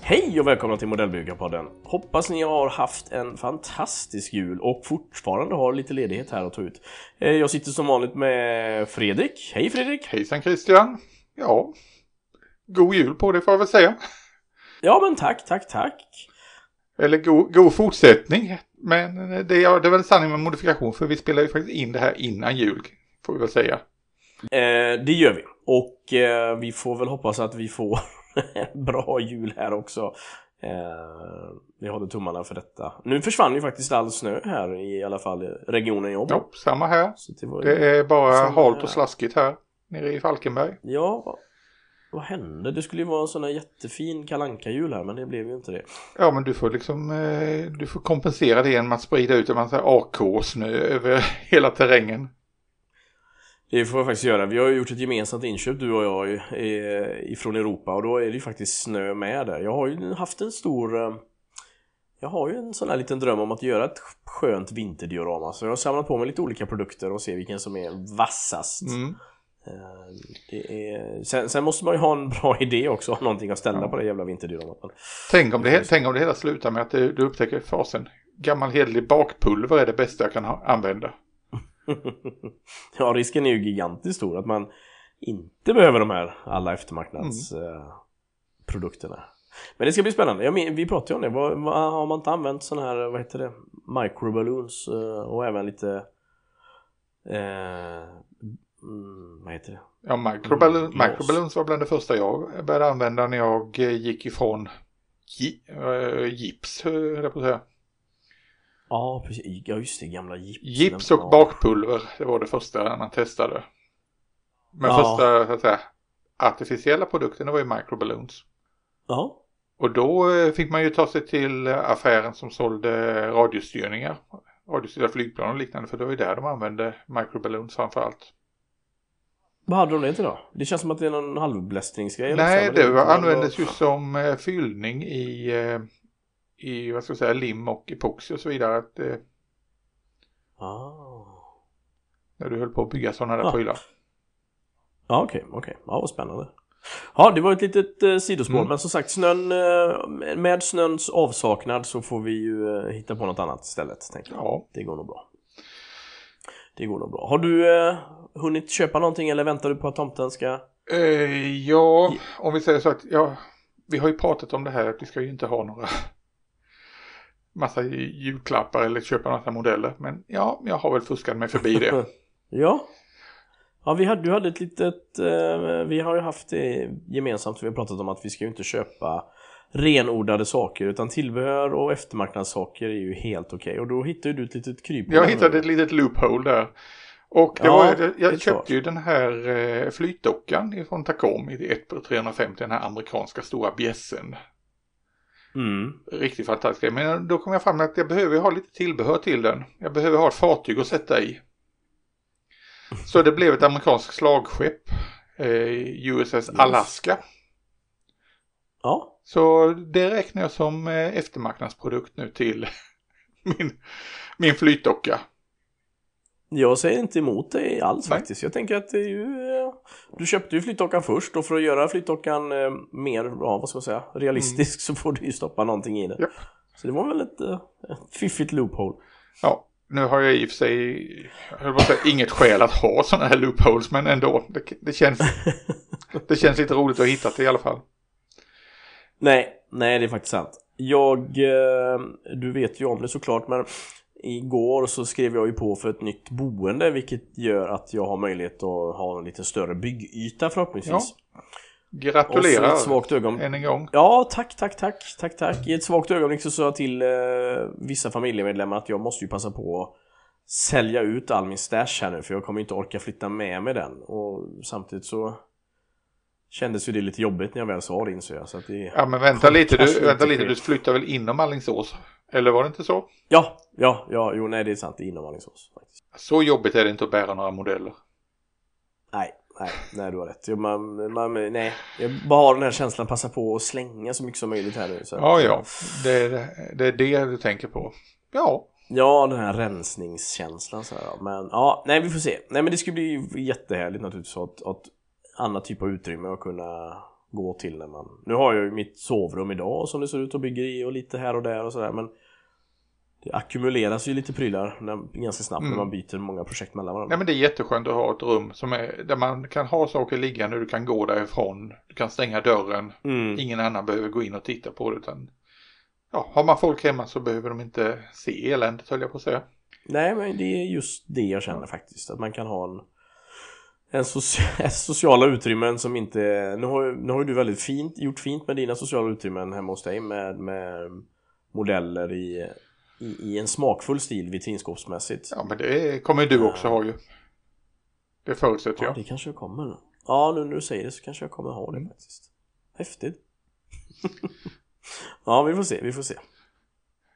Hej och välkomna till Modellbyggarpodden! Hoppas ni har haft en fantastisk jul och fortfarande har lite ledighet här att ta ut. Eh, Jag sitter som vanligt med Fredrik. Hej Fredrik! Hejsan Christian! Ja, god jul på dig får jag väl säga. Ja men tack, tack, tack! Eller god, god fortsättning. Men det är, det är väl sanning med modifikation för vi spelar ju faktiskt in det här innan jul. Får vi väl säga. Eh, det gör vi. Och eh, vi får väl hoppas att vi får bra jul här också. Eh, vi håller tummarna för detta. Nu försvann ju faktiskt all snö här i alla fall regionen jag. Ja, samma här. Det. Det är bara halt och slaskigt här. Nere i Falkenberg. Ja, vad, hände? Det skulle ju vara en sån här jättefin kalanka jul här men det blev ju inte det. Ja, men du får liksom eh, du får kompensera det genom att sprida ut en massa AK-snö över hela terrängen. Det får jag faktiskt göra. Vi har ju gjort ett gemensamt inköp du och jag ifrån Europa och då är det ju faktiskt snö med där. Jag har ju haft en stor eh, jag har ju en sån här liten dröm om att göra ett skönt vinterdiorama så jag har samlat på mig lite olika produkter och se vilken som är vassast. Mm. Eh, är... sen, sen måste man ju ha en bra idé också, ha någonting att ställa Ja. på det jävla vinterdioramat. Men- Tänk, om det, tänk om det hela slutar med att du, du upptäcker fasen. Gammal hederlig bakpulver är det bästa jag kan ha, använda. ja, risken är ju gigantiskt stor att man inte behöver de här alla eftermarknadsprodukterna. Men det ska bli spännande. Jag men, vi pratade ju om det. Vad, vad, har man inte använt sån här, vad heter det, microballoons eh, och även lite eh, mm, heter det? Ja, microballoon, Mm, microballoons var bland det första jag började använda när jag eh, gick ifrån äh, gips, eh, höll jag på att säga. Ja, precis. Ja, just det, gamla gips. Gips och bakpulver, det var det första man testade. Men Ja. första, så att säga, artificiella produkterna var ju microballoons. Ja. Och då eh, fick man ju ta sig till eh, affären som sålde radiostyrningar. Radiostyrda flygplan och liknande, för det var ju där de använde microballoons framförallt. Vad hade de det till då? Det känns som att det är någon halvblästringsgrej. Nej, det var, användes ju som eh, fyllning i, eh, i, vad ska jag säga, lim och epoxy och så vidare. Att, eh, Ah. när du höll på att bygga sådana där Ja. prylar. Ja okej, okej. Ja vad spännande. Ja det var ett litet eh, sidospår Mm. men som sagt snön eh, med snöns avsaknad så får vi ju eh, hitta på något annat istället tänker jag. Ja. Det går nog bra. Det går nog bra. Har du eh, hunnit köpa någonting eller väntar du på att tomten ska? Eh, ja, om vi säger så att ja, vi har ju pratat om det här att vi ska ju inte ha några massa julklappar eller köpa några modeller. Men ja, jag har väl fuskat mig förbi det. Ja. Ja vi hade, du hade ett litet, eh, vi har ju haft det gemensamt, vi har pratat om att vi ska ju inte köpa renodlade saker utan tillbehör och eftermarknadssaker är ju helt okej och då hittade du ett litet kryphål. Jag hittade ett litet loophole där. Och det Ja, var, jag jag köpte ju den här eh, flytdockan från Takom i 1 på 350, den här amerikanska stora bjässen. Mm. Riktigt fantastisk. Men då kom jag fram med att jag behöver ha lite tillbehör till den. Jag behöver ha ett fartyg att sätta i. Så det blev ett amerikanskt slagskepp. Eh, USS Alaska. Ja, Så det räknar jag som eh, eftermarknadsprodukt nu till min, min flytdocka. Jag säger inte emot dig alls Nej. faktiskt. Jag tänker att det är ju... eh, Du köpte ju flytdockan först och för att göra flytdockan eh, mer, ja vad ska man säga, realistisk så får du ju stoppa någonting i det. Japp. Så det var väl ett, eh, ett fiffigt loophole. Ja, nu har jag i och för sig jag säga, inget skäl att ha sådana här loopholes men ändå. Det, det, känns, det känns lite roligt att ha hittat det i alla fall. Nej, nej det är faktiskt sant. Jag, du vet ju om det såklart men Igår så skrev jag ju på för ett nytt boende vilket gör att jag har möjlighet att ha en lite större byggyta förhoppningsvis. Ja. Gratulerar ett svagt ögonblick. än en gång. Ja, tack, tack, tack, tack, tack. I ett svagt ögonblick så sa jag till eh, vissa familjemedlemmar att jag måste ju passa på att sälja ut all min stash här nu för jag kommer inte orka flytta med mig den. Och samtidigt så kändes ju det lite jobbigt när jag väl sa det insåg jag. Så att det... Ja men vänta lite, du, vänta lite, du flyttar väl inom Alingsås? Eller var det inte så? Ja, ja, ja, jo nej det är sant, det är inom Alingsås faktiskt. Så jobbigt är det inte att bära några modeller. Nej, nej, nej du har rätt. Jag, man, man, nej, jag bara har den här känslan, passa på att slänga så mycket som möjligt här nu. Så Ja, ja, det är det, är det du tänker på. Ja. Ja, den här rensningskänslan så här, ja. Men ja, nej vi får se. Nej men det skulle bli jättehärligt naturligtvis att, att annat typ av utrymme att kunna gå till när man... Nu har jag ju mitt sovrum idag som det ser ut och bygger i och lite här och där och sådär men det ackumuleras ju lite prylar när, ganska snabbt Mm. när man byter många projekt mellan varandra. Nej men det är jätteskönt att ha ett rum som är, där man kan ha saker liggande, du kan gå därifrån, du kan stänga dörren, Mm. ingen annan behöver gå in och titta på det utan ja, har man folk hemma så behöver de inte se eländet höll jag på att säga. Nej men det är just det jag känner faktiskt att man kan ha en en soci- sociala utrymmen som inte nu har, nu har ju du väldigt fint gjort fint med dina sociala utrymmen hemma hos dig med, med modeller i, i, i en smakfull stil vitrinskåpsmässigt. Ja men det kommer du också ha ju. Det förutsätter Ja, jag. det kanske jag kommer. Ja, nu när du säger det så kanske jag kommer ha det faktiskt. Häftigt. ja, vi får se, vi får se.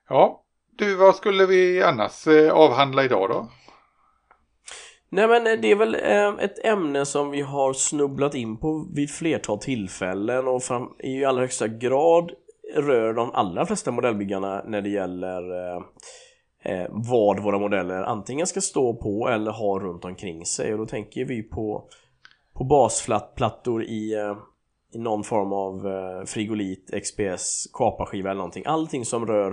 Ja, du vad skulle vi annars eh, avhandla idag då? Nej men eh, det är väl eh, ett ämne som vi har snubblat in på vid flertal tillfällen och fram, i allra högsta grad rör de allra flesta modellbyggarna när det gäller eh, eh vad våra modeller antingen ska stå på eller ha runt omkring sig och då tänker vi på på basplattor i, eh, i någon form av eh, frigolit, XPS, kaparskiva eller någonting. Allting som rör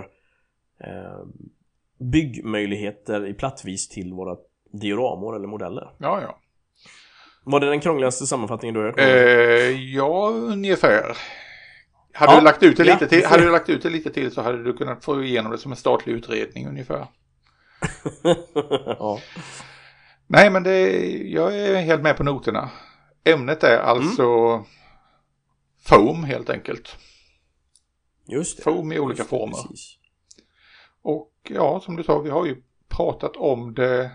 eh, byggmöjligheter i plattvis till våra dioramor eller modeller. Ja, ja. Var det den krångligaste sammanfattningen du har hört? Eh, ja, ungefär. Hade, Ja, du lagt ut det ja, lite till, hade du lagt ut det lite till så hade du kunnat få igenom det som en statlig utredning ungefär. ja. Nej, men det, jag är helt med på noterna. Ämnet är alltså foam helt enkelt. Just det. Foam i olika det, former. precis. Och ja, som du sa, vi har ju pratat om det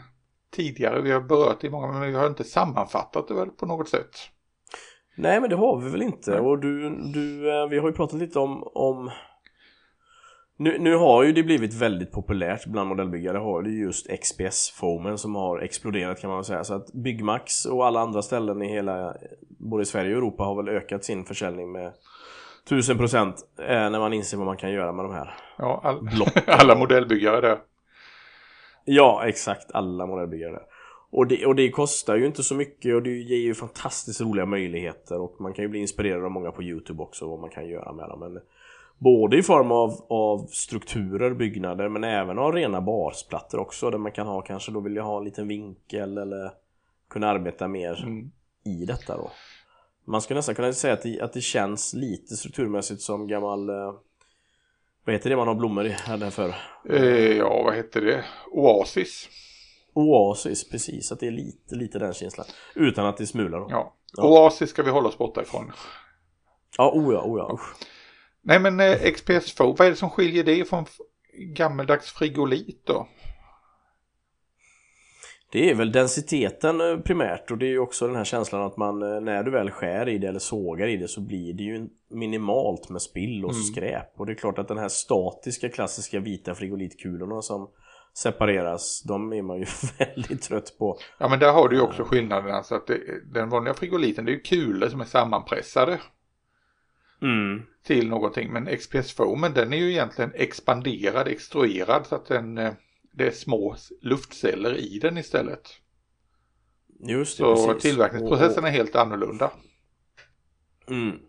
tidigare. Vi har berört det i många, men vi har inte sammanfattat det väl på något sätt. Nej men det har vi väl inte och du, du eh, vi har ju pratat lite om, om nu, nu har ju det blivit väldigt populärt bland modellbyggare har det just XPS-foamen som har exploderat kan man väl säga så att Byggmax och alla andra ställen i hela både Sverige och Europa har väl ökat sin försäljning med 1000% eh, när man inser vad man kan göra med de här Ja, all, alla modellbyggare där. Ja, exakt. Alla modellbyggare där. Och det, och det kostar ju inte så mycket och det ger ju fantastiskt roliga möjligheter och man kan ju bli inspirerad av många på Youtube också vad man kan göra med dem. Men både i form av, av strukturer, byggnader men även av rena basplattor också där man kan ha kanske då vill jag ha en liten vinkel eller kunna arbeta mer Mm. i detta då. Man skulle nästan kunna säga att det, att det känns lite strukturmässigt som gammal eh, vad heter det man har blommor i här därför? Eh, ja, vad heter det? Oasis. Oasis, precis. Att det är lite, lite den känslan. Utan att det smular då. Ja, Ja. Oasis ska vi hålla oss borta ifrån. ja oh ja, oh ja. Nej men eh, XPS 2, vad är det som skiljer det från gammeldags frigolit då? Det är väl densiteten eh, primärt och det är ju också den här känslan att man eh, när du väl skär i det eller sågar i det så blir det ju minimalt med spill och Mm. skräp. Och det är klart att den här statiska klassiska vita frigolitkulorna som separeras, de är man ju väldigt trött på. Ja men där har du ju också skillnaden alltså att det, den vanliga frigoliten det är ju kulor som är sammanpressade Mm. till någonting. Men XPS foamen den är ju egentligen expanderad, extruerad så att den, eh, det är små luftceller i den istället. Just det, Så precis. tillverkningsprocessen är helt annorlunda. Mm.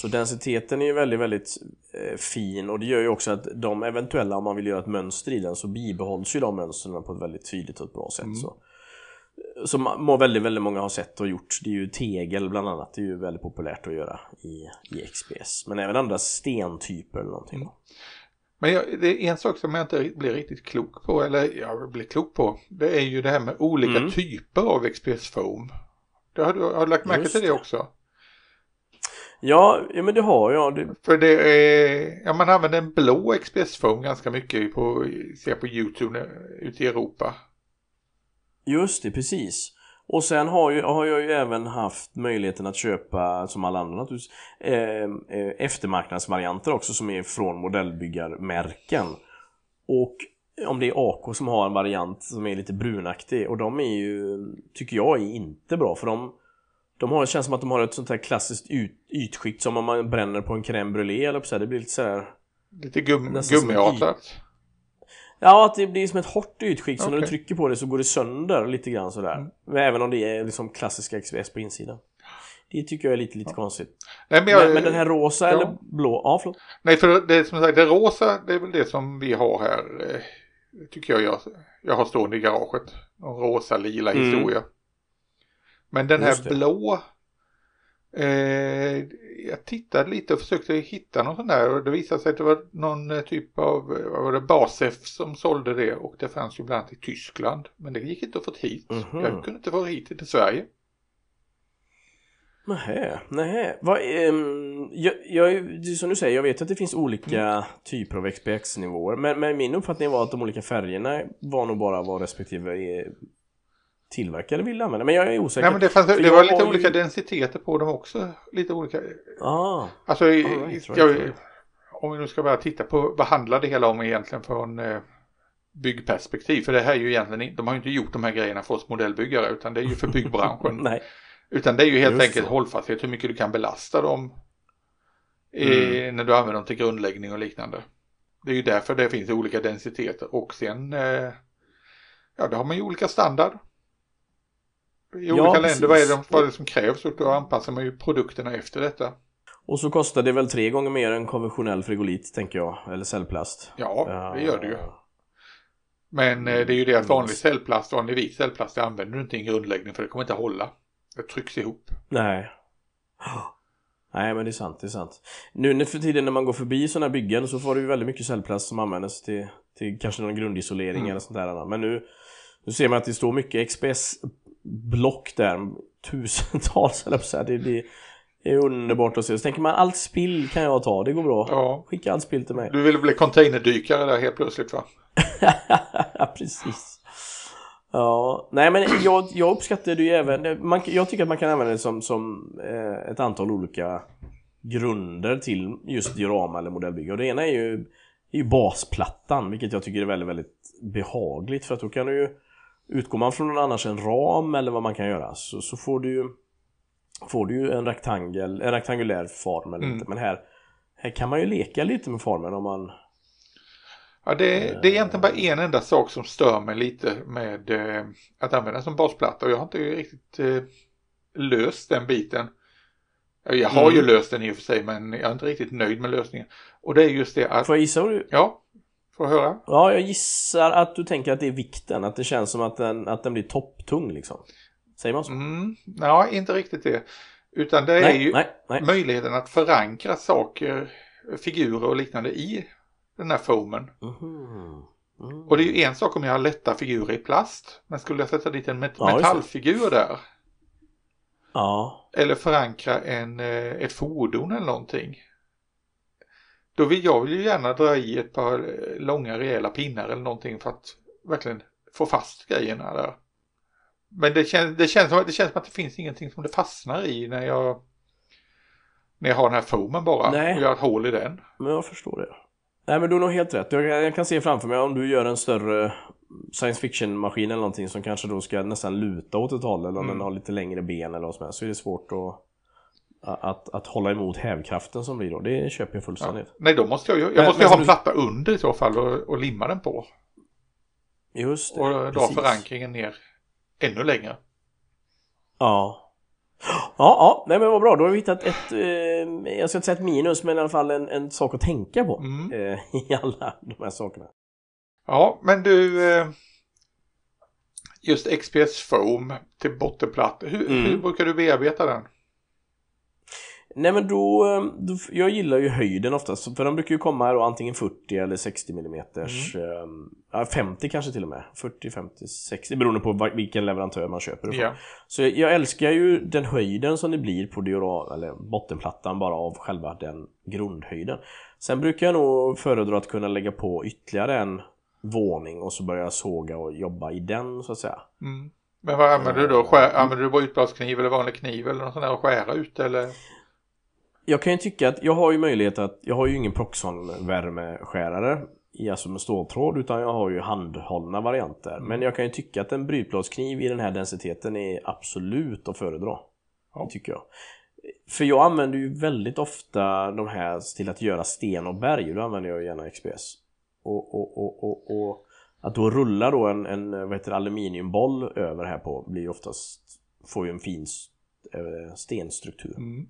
Så densiteten är ju väldigt, väldigt eh, fin och det gör ju också att de eventuella, om man vill göra ett mönster i den så bibehålls ju de mönstren på ett väldigt tydligt och ett bra sätt. Mm. Så. Som väldigt, väldigt många har sett och gjort. Det är ju tegel bland annat, det är ju väldigt populärt att göra i, i XPS. Men även andra stentyper eller någonting. Mm. Men jag, det är en sak som jag inte blir riktigt klok på, eller jag blir klok på. Det är ju det här med olika Mm. typer av XPS foam. Det har, du, har du lagt märke Just till det. också? Ja, ja men det har jag. Det, För det är, ja man använder en blå XPS foam ganska mycket på, ser på YouTube ute i Europa. Just det, precis. Och sen har, ju, har jag ju även haft möjligheten att köpa, som alla andra naturligtvis, eh, eh, eftermarknadsvarianter också som är från modellbyggarmärken. Och om det är AK som har en variant som är lite brunaktig och de är ju, tycker jag, är inte bra för de de har, det känns som att de har ett sånt här klassiskt yt, ytskikt som om man bränner på en crème brûlée eller så här, det blir lite så här Lite gum, gummiartat. Ja, att det blir som ett hårt ytskikt så när du trycker på det så går det sönder lite grann sådär. Mm. Men Även om det är liksom klassiska XPS på insidan. Det tycker jag är lite, lite konstigt. Nej, men, jag, Men, men den här rosa ja. eller blå? Ja, förlåt. nej, för det är som sagt, det rosa, det är väl det som vi har här. eh, Tycker jag, jag, jag har stående i garaget. Någon rosa, lila Mm. historia. Men den här det. blå. Eh, jag tittade lite och försökte hitta någon sån där och det visade sig att det var någon eh, typ av, eh, vad var det, Basef som sålde det och det fanns ju bland annat i Tyskland. Men det gick inte att få hit. Mhm. Jag kunde inte få hit det till Sverige. Nähä, nähä. Vad, ehm, jag, jag, som du säger, jag vet att det finns olika Mm. typer av XPX-nivåer. Men, men min uppfattning var att de olika färgerna var nog bara vad respektive eh, tillverkare ville använda. Men jag är osäker. Nej men det, fanns, det var lite har ju- olika densiteter på dem också. Lite olika. Ah, Alltså, i- All right, right, jag, right. om vi nu ska bara titta på vad handlar det hela om egentligen från eh, byggperspektiv. För det här är ju egentligen, de har ju inte gjort de här grejerna för oss modellbyggare utan det är ju för byggbranschen. nej. utan det är ju helt Just enkelt så. hållfasthet, hur mycket du kan belasta dem eh, Mm. när du använder dem till grundläggning och liknande. Det är ju därför det finns olika densiteter och sen eh, ja, då har man ju olika standard. I Ja, olika precis. länder, vad är, det, vad är det som krävs och då anpassar man ju produkterna efter detta. Och så kostar det väl tre gånger mer än konventionell frigolit, tänker jag. Eller cellplast. Ja, det gör det ju. Eh, Men eh, det är ju det att vanlig cellplast, vanlig vit cellplast, det använder du inte i en grundläggning för det kommer inte hålla. Det trycks ihop. Nej. Nej men det är sant, det är sant. Nu för tiden när man går förbi sådana här byggen så får du ju väldigt mycket cellplast som används till, till kanske någon grundisolering Mm. eller sånt där. Men nu, nu ser man att det står mycket XPS-block där, tusentals eller så här. Det, det är underbart att se. Så tänker man allt spill kan jag ta, det går bra. Ja. Skicka allt spill till mig. Du ville bli containerdykare där helt plötsligt va? precis. Ja, nej men jag, jag uppskattar det ju även, man, jag tycker att man kan använda det som, som eh, ett antal olika grunder till just diorama eller modellbygge. Och det ena är ju, är ju basplattan, vilket jag tycker är väldigt, väldigt behagligt för att då kan du ju Utgår man från annars en ram eller vad man kan göra så, så får du ju Får du ju en rektangel, en rektangulär form eller Mm. inte. Men här Här kan man ju leka lite med formen om man Ja, det, det är egentligen bara en enda sak som stör mig lite med eh, att använda som basplatta och jag har inte riktigt eh, löst den biten. Ja, Jag har Mm. ju löst den i och för sig men jag är inte riktigt nöjd med lösningen. Och det är just det att, Får jag gissa vad du ja, får jag höra? Ja, jag gissar att du tänker att det är vikten, att det känns som att den, att den blir topptung liksom. Säger man så? Mm, ja, inte riktigt det. Utan det är nej, ju nej, nej. möjligheten att förankra saker, figurer och liknande i den här foamen. Mhm. Mm. Och det är ju en sak om jag har lätta figurer i plast. Men skulle jag sätta dit en met- Ja, metallfigur där. Ja, Eller förankra en, eh, ett fordon eller någonting. Då vill jag vill ju gärna dra i ett par eh, långa rejäla pinnar eller någonting för att verkligen få fast grejerna där. Men det, kän, det, känns som, det känns som att det finns ingenting som det fastnar i när jag när jag har den här foamen bara Nej. och gör ett hål i den. men jag förstår det. Nej men du har nog helt rätt. Jag, jag kan se framför mig om du gör en större science fiction-maskin eller någonting som kanske då ska nästan luta åt ett håll eller om Mm. den har lite längre ben eller vad som helst så är det svårt att att, att hålla emot hävkraften som blir då. Det köper jag Ja. fullständigt. Nej, då måste jag ju jag Men- måste men ju ha en du- platta under i så fall och, och limma den på. Just det. Och dra precis. förankringen ner ännu längre. Ja. Ja, ja, nej men vad bra. Då har vi hittat ett, eh, jag ska inte säga ett minus, men i alla fall en, en sak att tänka på Mm. eh, i alla de här sakerna. Ja, men du, eh, just XPS Foam till bottenplatta, hur, Mm. hur brukar du bearbeta den? Nej men då, eh, då, jag gillar ju höjden oftast, för de brukar ju komma då antingen 40 eller 60 mm. Ja, 50 kanske till och med. 40, 50, 60, beroende på vilken leverantör man köper det från. Ja. Så jag, jag älskar ju den höjden som det blir på diora, eller bottenplattan bara av själva den grundhöjden. Sen brukar jag nog föredra att kunna lägga på ytterligare en våning och så börja såga och jobba i den så att säga. Mm. Men vad använder du då? Skär, använder du brytbladskniv eller vanlig kniv eller något sånt där och skära ut eller? Jag kan ju tycka att jag har ju möjlighet att, jag har ju ingen Proxon värmeskärare i alltså med ståltråd utan jag har ju handhållna varianter. Men jag kan ju tycka att en brytbladskniv i den här densiteten är absolut att föredra. Ja. Tycker jag. För jag använder ju väldigt ofta de här till att göra sten och berg. Då använder jag gärna XPS. Och, och, och, och, och att då rulla då en, en vad heter det, aluminiumboll över här på blir ju oftast får ju en fin eh, stenstruktur. Mm.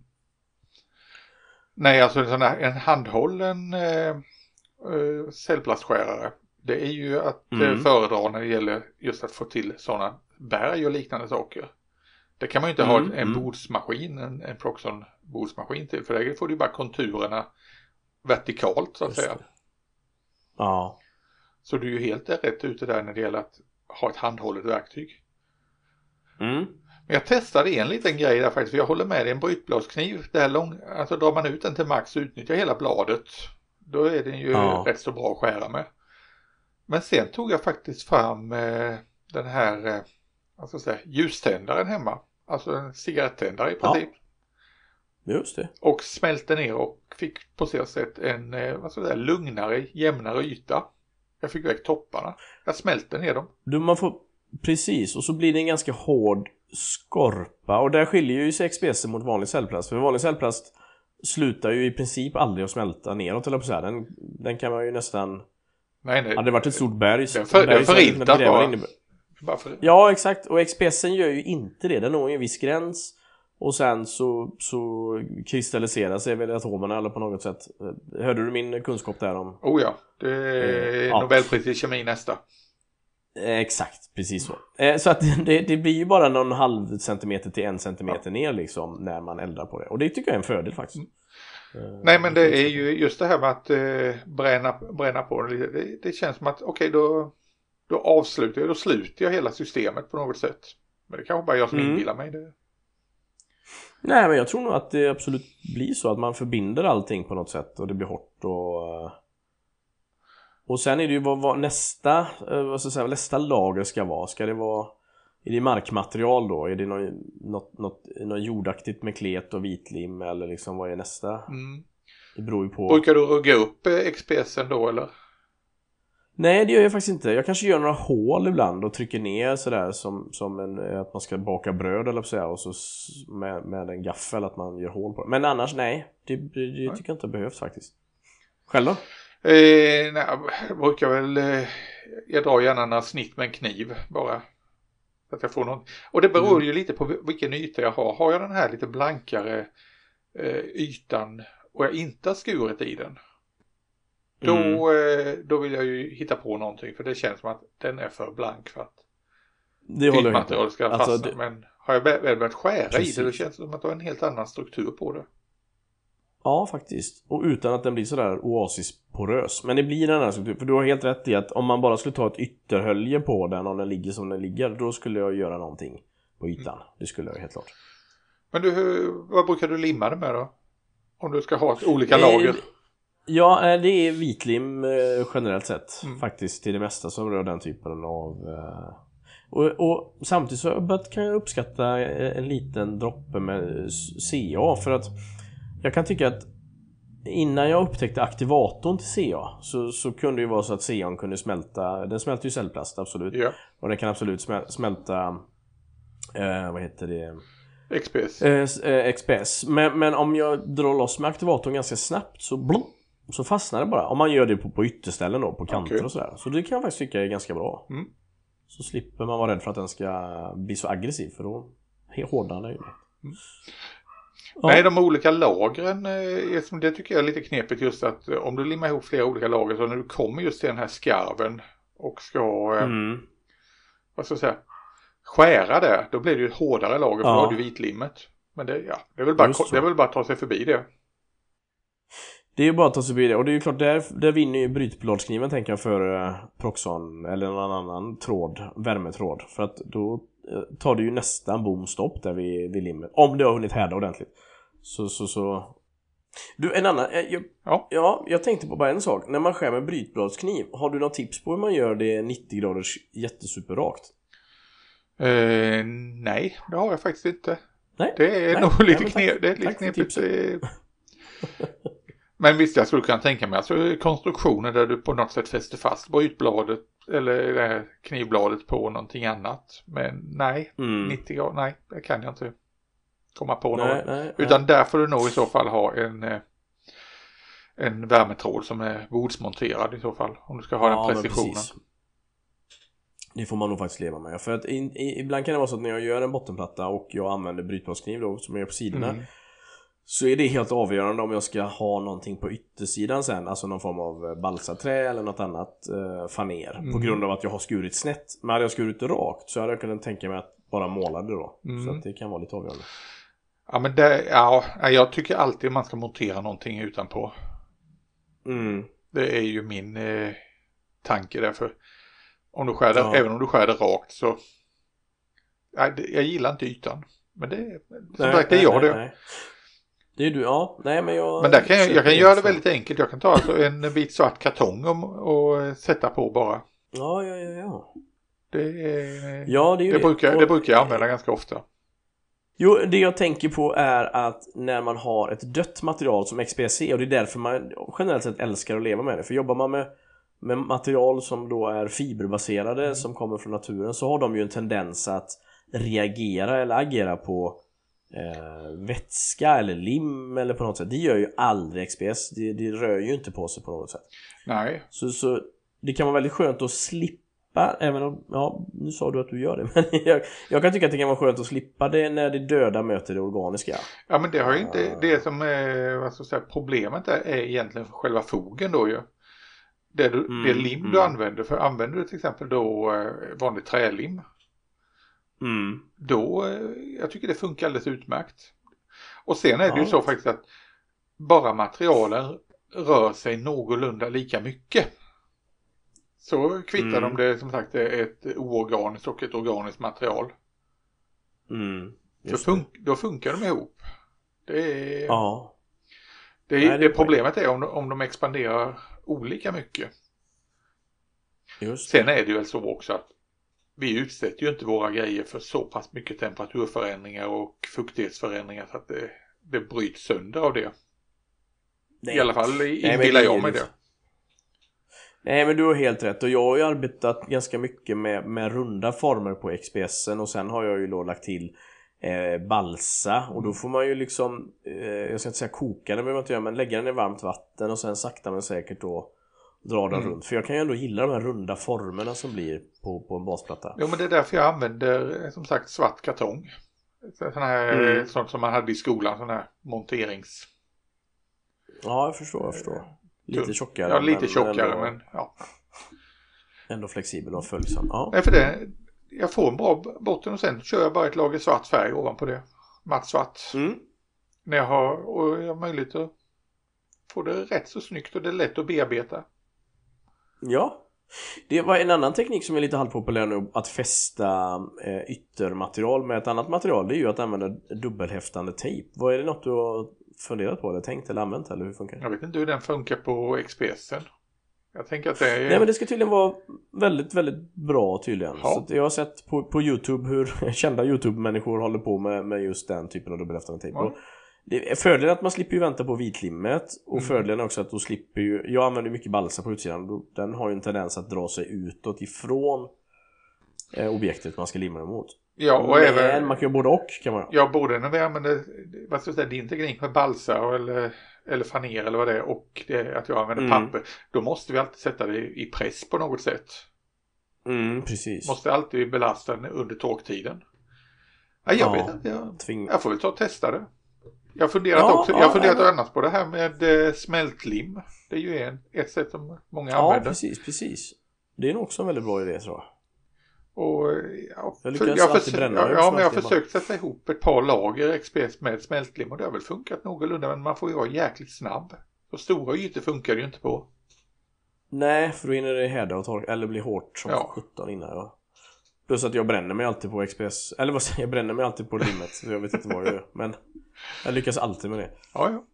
Nej, alltså en, en handhållen eh, eh, cellplastskärare det är ju att eh, mm. föredra när det gäller just att få till sådana berg och liknande saker. Det kan man ju inte mm, ha en mm. bordsmaskin, en, en Proxon bordsmaskin till för där får du bara konturerna vertikalt så att Just säga. Det. Ja. Så du är ju helt rätt ute där när det gäller att ha ett handhållet verktyg. Mm. Men jag testade en liten grej där faktiskt, för jag håller med dig, en brytbladskniv, där lång, alltså drar man ut den till max och utnyttjar hela bladet, då är den ju ja. rätt så bra att skära med. Men sen tog jag faktiskt fram eh, den här, eh, vad ska jag säga, ljuständaren hemma. Alltså en cigarettändare i princip. Ja. Just det. Och smälte ner och fick på så sätt en, eh, vad ska jag säga, lugnare, jämnare yta. Jag fick väck topparna. Jag smälte ner dem. Du, man får, precis, och så blir det en ganska hård skorpa. Och där skiljer ju sig XPS mot vanlig cellplast. För vanlig cellplast slutar ju i princip aldrig att smälta neråt, eller på så här. Den, den kan man ju nästan Nej, nej. Hade det varit ett stort berg Den, för, berg, den förintas bara. bara för... Ja, exakt. Och XPSen gör ju inte det. Den når ju en viss gräns. Och sen så, så kristalliserar sig väl atomerna eller på något sätt. Hörde du min kunskap där om? Oh ja, det är eh, Nobelpris i kemi nästa. Eh, exakt, precis så. Eh, så att det, det, blir ju bara någon halv centimeter till en centimeter ja. ner liksom när man eldar på det. Och det tycker jag är en fördel faktiskt. Eh, Nej men det är ju just det här med att eh, bränna, bränna på det, det, det känns som att okej okay, då, då avslutar jag, då sluter jag hela systemet på något sätt. Men det kanske bara jag som mm. inbillar mig det. Nej men jag tror nog att det absolut blir så att man förbinder allting på något sätt och det blir hårt och och sen är det ju vad, vad nästa, eh, vad ska säga, nästa lager ska vara. Ska det vara är det markmaterial då? Är det något, något, något, något jordaktigt med klet och vitlim eller liksom vad är nästa? Mm. Det beror ju på. Brukar du rugga upp eh, XPSen då eller? Nej det gör jag faktiskt inte. Jag kanske gör några hål ibland och trycker ner sådär som, som en, eh, att man ska baka bröd eller så och så med, med en gaffel att man gör hål på det. Men annars nej, det, det, det tycker jag inte behövs faktiskt. Själv då? Eh, nej, jag brukar väl, eh, jag drar gärna några snitt med en kniv bara. Så att jag får någon. Och det beror mm. ju lite på vilken yta jag har. Har jag den här lite blankare eh, ytan och jag inte har skurit i den. Då, mm. eh, då vill jag ju hitta på någonting för det känns som att den är för blank för att det håller material ska alltså, fastna. Det... Men har jag väl börjat skära Precis. i det då känns det som att det har en helt annan struktur på det. Ja, faktiskt. Och utan att den blir sådär oasisporös. Men det blir en annan struktur. För du har helt rätt i att om man bara skulle ta ett ytterhölje på den om den ligger som den ligger, då skulle jag göra någonting på ytan. Mm. Det skulle jag helt klart. Men du, vad brukar du limma det med då? Om du ska ha olika eh, lager? Ja, eh, det är vitlim eh, generellt sett. Mm. Faktiskt till det mesta som rör den typen av... Och, och samtidigt så kan jag uppskatta en liten droppe med CA för att jag kan tycka att Innan jag upptäckte aktivatorn till CA så, så kunde det ju vara så att CA kunde smälta Den smälter ju cellplast absolut ja. Och den kan absolut smälta eh, Vad heter det? XPS eh, eh XPS men, men om jag drar loss med aktivatorn ganska snabbt så blum, Så fastnar det bara Om man gör det på, på ytterställen då, på kanter okay. och sådär Så det kan jag faktiskt tycka är ganska bra mm. Så slipper man vara rädd för att den ska bli så aggressiv för då hårdnar den ju mm. Ja. Nej, de olika lagren, eh, det tycker jag är lite knepigt just att eh, om du limmar ihop flera olika lager så när du kommer just till den här skarven och ska, eh, mm. vad ska jag säga, skära det, då blir det ju ett hårdare lager för ja. då har du vitlimmet. Men det, ja, det, är väl bara, det är väl bara att ta sig förbi det. Det är ju bara att ta sig förbi det och det är ju klart där, där vinner ju brytbladskniven tänker jag för Proxon eller någon annan tråd, värmetråd. För att då tar det ju nästan bomstopp där vid, vid limmet. Om det har hunnit härda ordentligt. Så, så, så... Du, en annan. Eh, jag, ja. ja, jag tänkte på bara en sak. När man skär med brytbladskniv, har du något tips på hur man gör det 90 graders jättesuperrakt? Uh, nej, det har jag faktiskt inte. Nej? Det är nej. nog lite, knep, det är lite knepigt. Men visst, jag skulle kunna tänka mig alltså konstruktioner där du på något sätt fäster fast brytbladet eller det här knivbladet på någonting annat. Men nej, mm. 90 grader, nej, det kan jag inte komma på nej, något. Nej, Utan nej. där får du nog i så fall ha en, eh, en värmetråd som är bordsmonterad i så fall. Om du ska ha ja, den precisionen. Det får man nog faktiskt leva med. För att in, i, ibland kan det vara så att när jag gör en bottenplatta och jag använder brytbrottskniv då som jag gör på sidorna Mm. Så är det helt avgörande om jag ska ha någonting på yttersidan sen, alltså någon form av eh, balsaträ eller något annat eh, faner. På Mm. grund av att jag har skurit snett. Men hade jag skurit rakt så hade jag kunnat tänka mig att bara måla det då. Mm. Så att det kan vara lite avgörande. Ja men det, ja, jag tycker alltid man ska montera någonting utanpå. Mm. Det är ju min eh, tanke därför. Om du skär det, Ja. även om du skär det rakt så. Nej, jag gillar inte ytan. Men det som Nej, sagt, det nej, jag nej, det. nej. Det är du, ja. Nej men jag... Men där kan jag, jag kan göra det väldigt enkelt. Jag kan ta alltså en bit svart kartong och, och sätta på bara. Ja, ja, ja, ja. Det, är, Ja, det är det, brukar, Och- det brukar jag använda ganska ofta. Jo, det jag tänker på är att när man har ett dött material som XPC och det är därför man generellt sett älskar att leva med det. För jobbar man med, med material som då är fiberbaserade som kommer från naturen så har de ju en tendens att reagera eller agera på eh, vätska eller lim eller på något sätt. Det gör ju aldrig XPS. Det, det rör ju inte på sig på något sätt. Nej, Så, så det kan vara väldigt skönt att slippa, även om, ja nu sa du att du gör det, men jag, jag kan tycka att det kan vara skönt att slippa det när det döda möter det organiska. ja men det har ju inte, Ah. det som är, vad ska jag säga, problemet där är egentligen själva fogen då ju. Det, du, Mm, det lim du mm. använder, för använder du till exempel då eh, vanlig trälim, Mm. då, eh, jag tycker det funkar alldeles utmärkt. Och sen är det ju Ja. så faktiskt att bara materialen rör sig någorlunda lika mycket. Så kvittar Mm. de det som sagt är ett oorganiskt och ett organiskt material. Mm. Det. fun- då funkar de ihop. Det, är, Ja. det, är, Nej, det problemet är om, om de expanderar olika mycket. Just Sen är det ju väl så också att vi utsätter ju inte våra grejer för så pass mycket temperaturförändringar och fuktighetsförändringar så att det, det bryts sönder av det. Nej. I alla fall inbillar jag mig det. det. Nej men du har helt rätt och jag har ju arbetat ganska mycket med, med runda former på XPSen och sen har jag ju då lagt till eh, balsa och då får man ju liksom eh, Jag ska inte säga koka den behöver man inte göra men lägga den i varmt vatten och sen sakta men säkert då dra den Mm. runt för jag kan ju ändå gilla de här runda formerna som blir på, på en basplatta Jo men det är därför jag använder eh, som sagt svart kartong. Sån här, Mm. eh, sånt som man hade i skolan, sån här monterings... Ja jag förstår, jag förstår Lite Tunn. tjockare Ja lite men tjockare ändå, men ja. ändå flexibel och följsam ja. Nej för det, jag får en bra botten och sen kör jag bara ett lager svart färg ovanpå det. Matt svart. Mm. När jag har, och jag har möjlighet att få det rätt så snyggt och det är lätt att bearbeta. Ja. Det var en annan teknik som är lite halvpopulär nu att fästa eh, yttermaterial med ett annat material det är ju att använda dubbelhäftande tejp. Vad är det något du har funderat på eller tänkt eller använt eller hur funkar det? Jag vet inte hur den funkar på XPSen. Jag tänker att det är... Nej men det ska tydligen vara väldigt, väldigt bra tydligen. Ja. Så jag har sett på, på Youtube hur kända Youtube-människor håller på med, med just den typen av dubbelhäftande tejp. Ja. Det är fördelen att man slipper ju vänta på vitlimmet och Mm. fördelen är också att då slipper ju Jag använder mycket balsa på utsidan Den har ju en tendens att dra sig utåt ifrån eh, objektet man ska limma emot. Ja, och Men även... man kan ju både och kan man. Ja, både när vi använder, vad ska jag säga, din teknik med balsa eller, eller faner eller vad det är och det, att jag använder Mm. papper. Då måste vi alltid sätta det i press på något sätt. Mm, precis. Måste alltid belasta den under torktiden. Ja, jag Ja. vet inte. Jag, Tving... jag får väl ta och testa det. Jag funderat Ja, också, ja, jag har funderat men- annars på det här med eh, smältlim. Det är ju en, ett sätt som många Ja, använder. precis, precis. Det är nog också en väldigt bra idé tror jag. Och, eh, ja, Jag lyckas jag alltid bränna ja, ja, men jag har försökt sätta ihop ett par lager XPS med smältlim och det har väl funkat någorlunda men man får ju vara jäkligt snabb. Så stora ytor funkar det ju inte på. Nej, för då hinner det härda och torka, eller bli hårt som Ja. 17 innan ja. Plus att jag bränner mig alltid på XPS, eller vad säger jag, jag bränner mig alltid på limmet så jag vet inte vad jag gör. Men jag lyckas alltid med det. Ja, ja.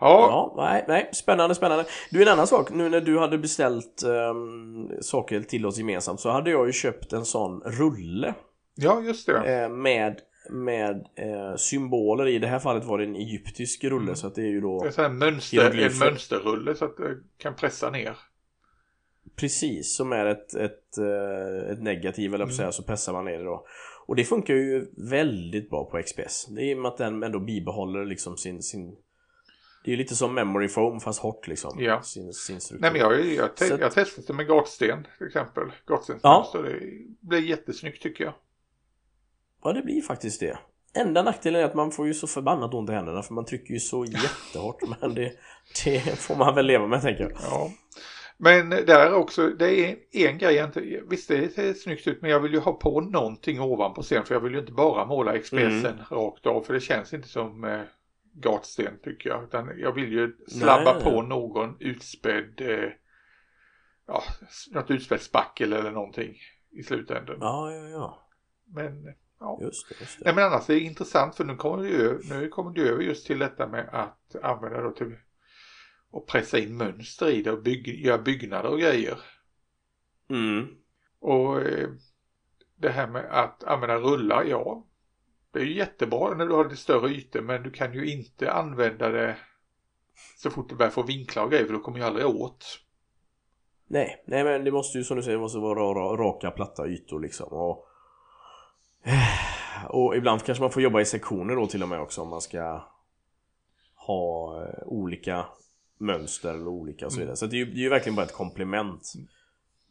Ja, Ja, nej, nej, spännande, spännande. Du, en annan sak, nu när du hade beställt ehm, saker till oss gemensamt så hade jag ju köpt en sån rulle ja just det. eh, med med eh, symboler i det här fallet var det en egyptisk rulle Mm. så att det är ju då Det är så här mönster, en mönsterrulle så att det kan pressa ner. Precis, som är ett, ett, eh, ett negativ eller Mm. så pressar man ner det då. Och det funkar ju väldigt bra på XPS. Det är i och med att den ändå bibehåller liksom sin, sin Det är ju lite som memory foam fast hårt liksom. Ja. Sin, sin. Nej men jag, jag, te- att- jag testade det med gatsten till exempel. Gatsten. Ja. Så det blir jättesnyggt tycker jag. Ja det blir faktiskt det. Enda nackdelen är att man får ju så förbannat ont i händerna för man trycker ju så jättehårt men det, det får man väl leva med tänker jag. Ja. Men där är också, det är en grej jag inte, visst det ser snyggt ut men jag vill ju ha på någonting ovanpå sen för jag vill ju inte bara måla Expressen Mm. rakt av för det känns inte som eh, gatsten tycker jag. Utan jag vill ju slabba Nej. på någon utspädd, eh, ja, något utspädd spackel eller någonting i slutändan. Ja, ja, ja. Men ja. Just det, just det. Nej men annars är det intressant för nu kommer du, ö- nu kommer du över just till detta med att använda då till och pressa in mönster i det och bygg, göra byggnader och grejer. Mm. Och eh, det här med att använda rullar, ja. Det är ju jättebra när du har lite större ytor men du kan ju inte använda det så fort du börjar få vinklar och grejer för då kommer ju aldrig åt. Nej, nej men det måste ju som du säger, måste vara ra- raka platta ytor liksom och Och ibland kanske man får jobba i sektioner då till och med också om man ska Ha eh, olika mönster eller olika och så vidare Så det är ju, det är ju verkligen bara ett komplement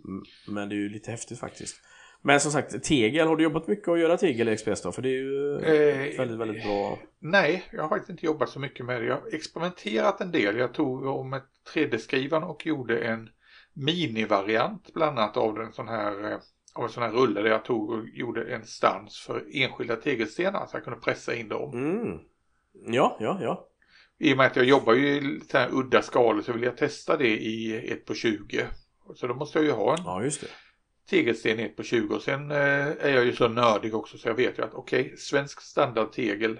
Mm, Men det är ju lite häftigt faktiskt Men som sagt, tegel, har du jobbat mycket att göra tegel i Express då? För det är ju Eh, väldigt, väldigt bra Nej, jag har faktiskt inte jobbat så mycket med det. Jag har experimenterat en del. Jag tog om ett 3D-skrivaren och gjorde en minivariant bland annat av en sån här eh, av en sån här rulle där jag tog och gjorde en stans för enskilda tegelstenar så jag kunde pressa in dem. mm. Ja, ja, ja I och med att jag jobbar ju i så här udda skalor så vill jag testa det i 1 på 20. Så då måste jag ju ha en Ja, just det tegelsten i 1 på 20 och sen eh, är jag ju så nördig också så jag vet ju att okej, svensk standardtegel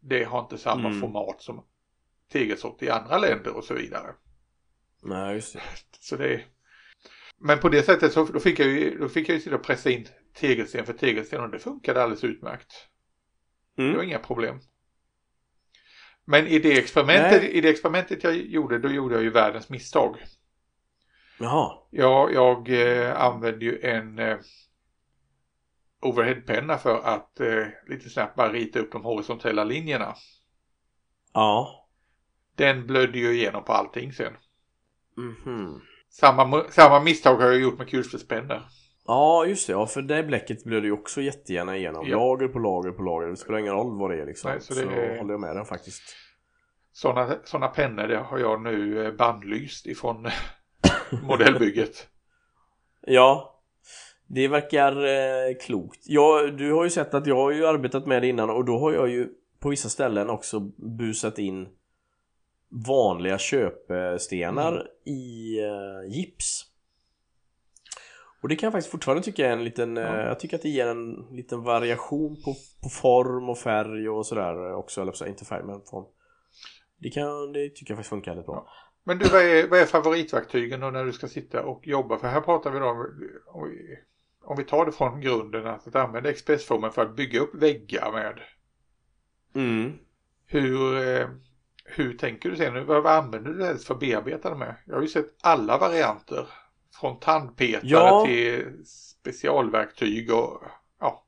det har inte samma Mm. format som tegelsort i andra länder och så vidare. Nej, just det Så det Men på det sättet så då fick jag ju, då fick jag ju sitta och pressa in tegelsten för tegelsten och det funkade alldeles utmärkt. Det var mm. inga problem. Men i det experimentet, Nej. i det experimentet jag gjorde, då gjorde jag ju världens misstag. Jaha Ja, jag eh, använde ju en eh, overheadpenna för att eh, lite snabbt bara rita upp de horisontella linjerna. Ja Den blödde ju igenom på allting sen. Mhm Samma, mu- samma misstag har jag gjort med kulspetspennor. Ja just det, ja för det bläcket blöder ju också jättegärna igenom. Ja. Lager på lager på lager, det spelar ingen roll vad det är liksom. Nej, så Så, det är- håller jag med dig faktiskt. Sådana såna pennor det har jag nu eh, bannlyst ifrån modellbygget. Ja. Det verkar eh, klokt. Ja, du har ju sett att jag har ju arbetat med det innan och då har jag ju på vissa ställen också busat in vanliga köpstenar Mm. i eh, gips och det kan jag faktiskt fortfarande tycka är en liten, eh, Ja. jag tycker att det ger en liten variation på, på form och färg och sådär också, eller så, inte färg men form Det kan, det tycker jag faktiskt funkar väldigt bra Men du, vad är, vad är favoritverktygen då när du ska sitta och jobba? För här pratar vi då om, om, vi, tar det från grunden att, att använda expressformen för att bygga upp väggar med. mm. Hur, eh, hur tänker du sen? Vad använder du helst för att bearbeta det med? Jag har ju sett alla varianter. Från tandpetare Ja. till specialverktyg och ja.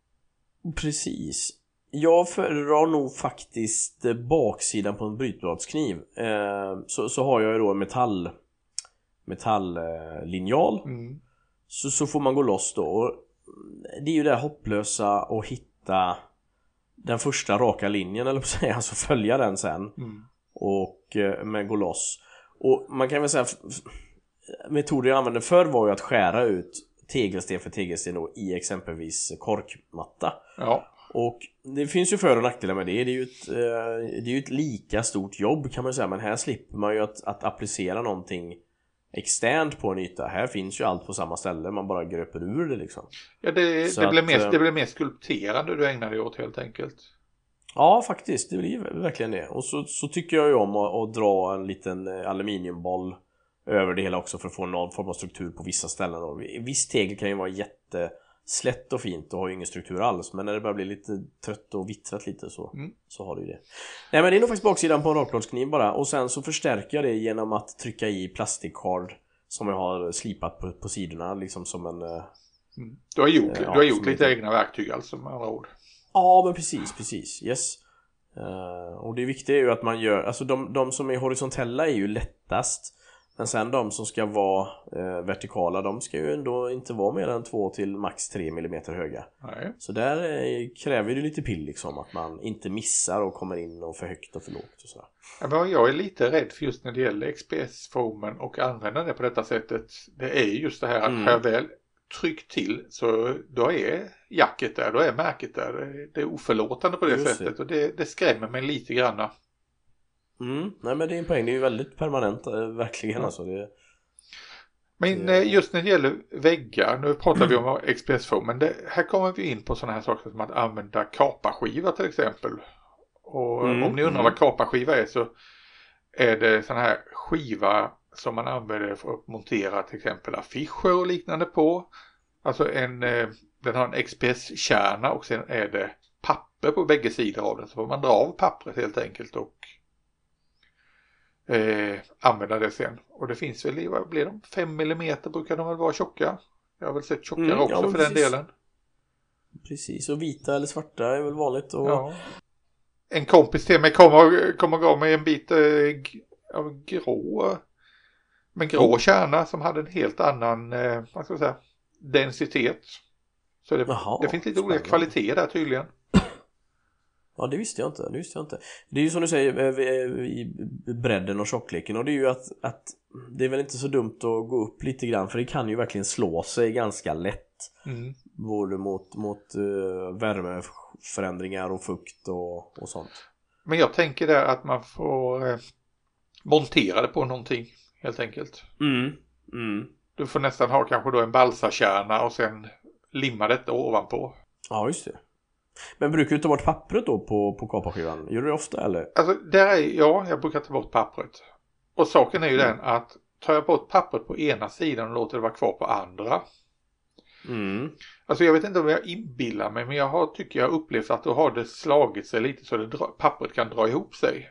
Precis. Jag föredrar nog faktiskt eh, baksidan på en brytbladskniv. Eh, så, så har jag ju då en metall metalllinjal. Mm, Så, så får man gå loss då. Det är ju det hopplösa att hitta den första raka linjen eller på säga, alltså följa den sen mm, och eh, men gå loss. Och man kan väl säga metoder jag använde förr var ju att skära ut tegelsten för tegelsten då i exempelvis korkmatta. ja. Och det finns ju för och nackdelar med det. Det är ju ett, eh, det är ju ett lika stort jobb kan man säga. Men här slipper man ju att, att applicera någonting externt på en yta. Här finns ju allt på samma ställe. Man bara gröper ur det liksom. ja det, det, blir att, mer, eh, det blir mer skulpterande du ägnar dig åt helt enkelt. Ja, faktiskt. Det blir verkligen det. Och så, så tycker jag ju om att, att dra en liten eh, aluminiumboll över det hela också för att få någon form av struktur på vissa ställen. Och viss tegel kan ju vara jätteslätt och fint och har ju ingen struktur alls. Men när det börjar bli lite trött och vittrat lite så, Mm. så har det ju det. Nej men det är nog faktiskt baksidan på en rakbladskniv bara. Och sen så förstärker jag det genom att trycka i plastikkard som jag har slipat på, på sidorna liksom som en... eh, Mm. Du har gjort, Ja, du har gjort lite- egna verktyg alltså med andra ord. Ja men precis, precis, yes. Uh, och det viktiga är ju att man gör, alltså de, de som är horisontella är ju lättast men sen de som ska vara eh, vertikala, de ska ju ändå inte vara mer än 2 till max 3 mm höga. Nej. Så där eh, kräver det lite pill liksom, att man inte missar och kommer in och för högt och för lågt och sådär. Ja, jag är lite rädd för just när det gäller XPS-formen och använda det på detta sättet. Det är just det här att mm. har jag väl tryckt till så då är jacket där, då är märket där. Det är oförlåtande på det just sättet det. och det, det skrämmer mig lite granna. Mm. Nej men det är en poäng, det är ju väldigt permanent äh, verkligen mm. alltså. Det, men det... Eh, just när det gäller väggar, nu pratar vi om XPS-foam, men det, här kommer vi in på sådana här saker som att använda kaparskiva till exempel. Och mm. om ni undrar vad kaparskiva är så är det sån här skiva som man använder för att montera till exempel affischer och liknande på. Alltså en, eh, den har en XPS-kärna och sen är det papper på bägge sidor av den. Så får man dra av pappret helt enkelt och eh, använda det sen. Och det finns väl i, vad blir de? 5 mm brukar de väl vara tjocka. Jag har väl sett tjockare mm, också ja, för precis. den delen. Precis, och vita eller svarta är väl vanligt. Och... Ja. En kompis till mig kommer, kommer gav mig en bit eh, av grå. Men grå oh. kärna som hade en helt annan, eh, vad ska jag säga, densitet. Så det, det finns lite olika kvaliteter där tydligen. Ja det visste jag inte, det visste jag inte. Det är ju som du säger eh, eh, i bredden och tjockleken och det är ju att, att det är väl inte så dumt att gå upp lite grann för det kan ju verkligen slå sig ganska lätt. Mm. Både mot, mot uh, värmeförändringar och fukt och, och sånt. Men jag tänker där att man får eh, montera det på någonting helt enkelt. Mm. Mm. Du får nästan ha kanske då en balsakärna och sen limma detta ovanpå. Ja just det. Men brukar du ta bort pappret då på, på kaparskivan? Gör du det ofta eller? Alltså, där är, ja, jag brukar ta bort pappret. Och saken är ju mm. den att tar jag bort pappret på ena sidan och låter det vara kvar på andra. Mm. Alltså jag vet inte om jag inbillar mig men jag har, tycker jag upplevt att då har det slagit sig lite så att pappret kan dra ihop sig.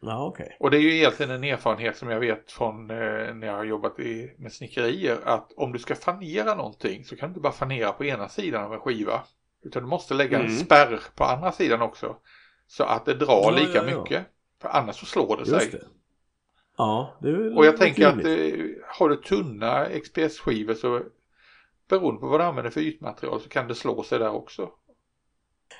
Ja, okay. Och det är ju egentligen en erfarenhet som jag vet från eh, när jag har jobbat i, med snickerier att om du ska fanera någonting så kan du inte bara fanera på ena sidan av en skiva. Utan du måste lägga mm. en spärr på andra sidan också. Så att det drar ja, lika ja, ja. mycket. För annars så slår det sig. Det. Ja, det är Och jag tänker att eh, har du tunna XPS-skivor så beroende på vad du använder för ytmaterial så kan det slå sig där också.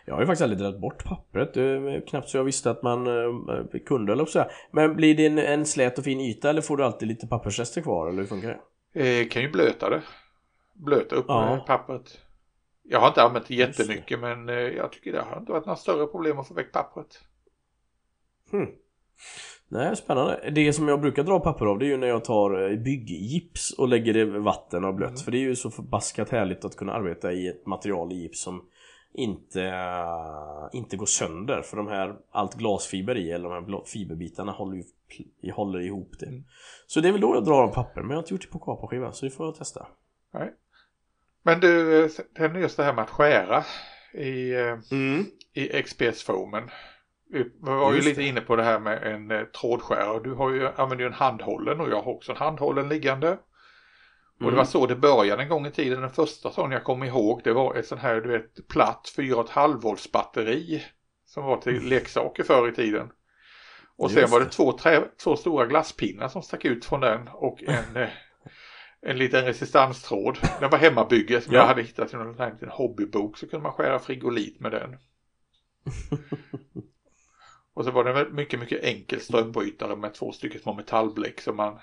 Jag har ju faktiskt aldrig dragit bort pappret. Det knappt så jag visste att man eh, kunde eller så. Men blir det en, en slät och fin yta eller får du alltid lite pappersrester kvar eller hur funkar det? Eh, kan ju blöta det. Blöta upp ja. pappret. Jag har inte använt det jättemycket men eh, jag tycker det har inte varit några större problem att få väck pappret. Hmm. Nej, spännande. Det som jag brukar dra papper av det är ju när jag tar eh, bygggips och lägger det i vatten och blött. Mm. För det är ju så förbaskat härligt att kunna arbeta i ett material i gips som inte, uh, inte går sönder. För de här, allt glasfiber i, eller de här fiberbitarna håller ju håller ihop det. Mm. Så det är väl då jag drar av papper, men jag har inte gjort det på kaparskiva så det får jag testa. Nej. Men du, sen just det här med att skära i, mm. i XPS-foamen. Vi var ju lite inne på det här med en eh, trådskärare. Du har ju, använder ju en handhållen och jag har också en handhållen liggande. Mm. Och det mm. var så det började en gång i tiden. Den första sån jag kommer ihåg det var ett sån här du vet platt 4,5 volts batteri. Som var till mm. leksaker förr i tiden. Och sen var det två, trä, två stora glasspinnar som stack ut från den och en eh, en liten resistanstråd. Den var hemmabygge som ja. jag hade hittat i en liten hobbybok så kunde man skära frigolit med den. Och så var det en mycket, mycket enkel strömbrytare med två stycken små metallbläck som man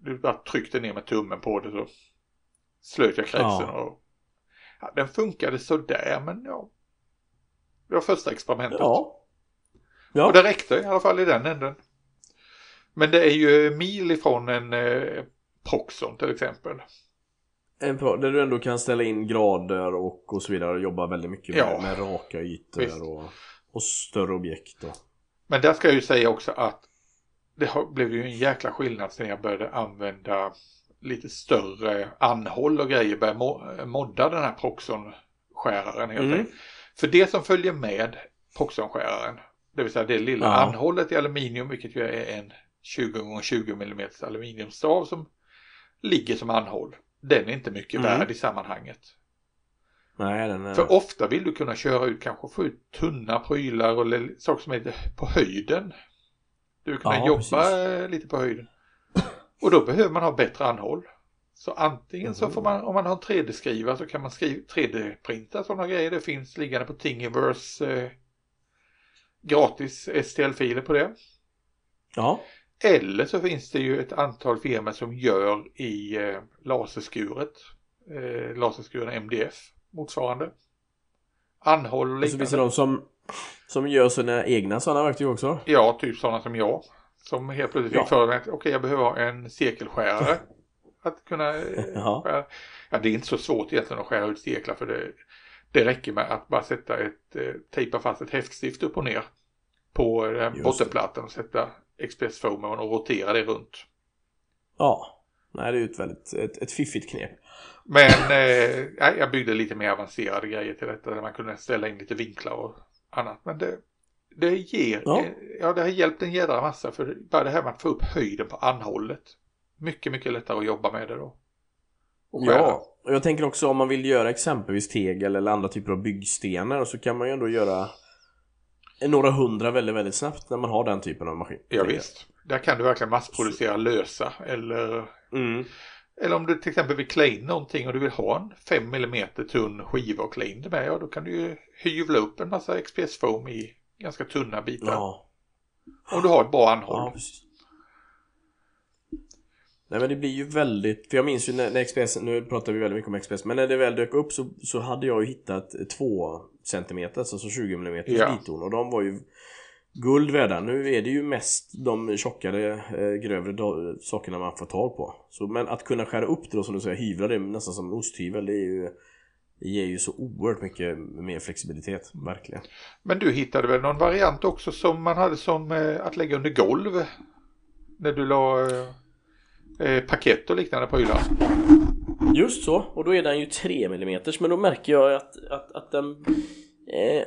du bara tryckte ner med tummen på det så slöt jag kretsen ja. och ja, den funkade sådär men ja. Det var första experimentet. Ja. ja. Och det räckte i alla fall i den änden. Men det är ju mil ifrån en eh, Proxon till exempel. En pro där du ändå kan ställa in grader och, och så vidare och jobba väldigt mycket med, ja, med raka ytor och, och, större objekt. Och... Men där ska jag ju säga också att det blev ju en jäkla skillnad sen jag började använda lite större anhåll och grejer, började modda den här Proxon-skäraren helt mm. enkelt. För det som följer med Proxon-skäraren, det vill säga det lilla ja. anhållet i aluminium, vilket ju är en 20 x 20 mm aluminiumstav som ligger som anhåll. Den är inte mycket mm. värd i sammanhanget. Nej, den är... För ofta vill du kunna köra ut, kanske få ut tunna prylar och saker som är på höjden. Du vill kunna Ja, jobba precis. lite på höjden. Och då behöver man ha bättre anhåll. Så antingen så Mhm. får man, om man har en 3D-skrivare så kan man skriva 3D-printa sådana grejer. Det finns liggande på Thingiverse eh, gratis STL-filer på det. Ja, Eller så finns det ju ett antal firmor som gör i eh, laserskuret. Eh, laserskuren MDF motsvarande. Anhåll och och så finns det de som, som gör sina egna sådana verktyg också. Ja, typ sådana som jag. Som helt plötsligt Ja. fick för mig att okej, jag behöver ha en cirkelskärare. Att kunna eh, Ja. skära. Ja, det är inte så svårt egentligen att skära ut cirklar för det, det räcker med att bara sätta ett, eh, tejpa fast ett häftstift upp och ner på eh, bottenplattan och sätta expressfoamen och rotera det runt. Ja. Nej, det är ju ett väldigt ett, ett fiffigt knep. Men eh, jag byggde lite mer avancerade grejer till detta där man kunde ställa in lite vinklar och annat. Men det, det ger, Ja. ja. ja det har hjälpt en jädra massa för bara det här med att få upp höjden på anhållet. Mycket, mycket lättare att jobba med det då. Och. Ja, och jag tänker också om man vill göra exempelvis tegel eller andra typer av byggstenar så kan man ju ändå göra några hundra väldigt, väldigt snabbt när man har den typen av maskin. Ja, visst. Där kan du verkligen massproducera lösa eller Mm. eller om du till exempel vill klä in någonting och du vill ha en 5 mm tunn skiva och klä in det med, ja då kan du ju hyvla upp en massa XPS-foam i ganska tunna bitar. Ja, Om du har ett bra anhåll. ja precis. Nej men det blir ju väldigt, för jag minns ju när, när XPS, nu pratar vi väldigt mycket om XPS, men när det väl dök upp så, så hade jag ju hittat 2 cm, alltså 20 mm Ja. och de var ju guld värda. Nu är det ju mest de tjockare, eh, grövre sakerna man får tag på. Så, men att kunna skära upp det då som du säger, hyvla det nästan som en osthyvel, det är ju det ger ju så oerhört mycket mer flexibilitet, verkligen. Men du hittade väl någon variant också som man hade som eh, att lägga under golv? När du la eh, eh, paket och liknande prylar. Just så, och då är den ju 3 mm men då märker jag att, att, att den eh,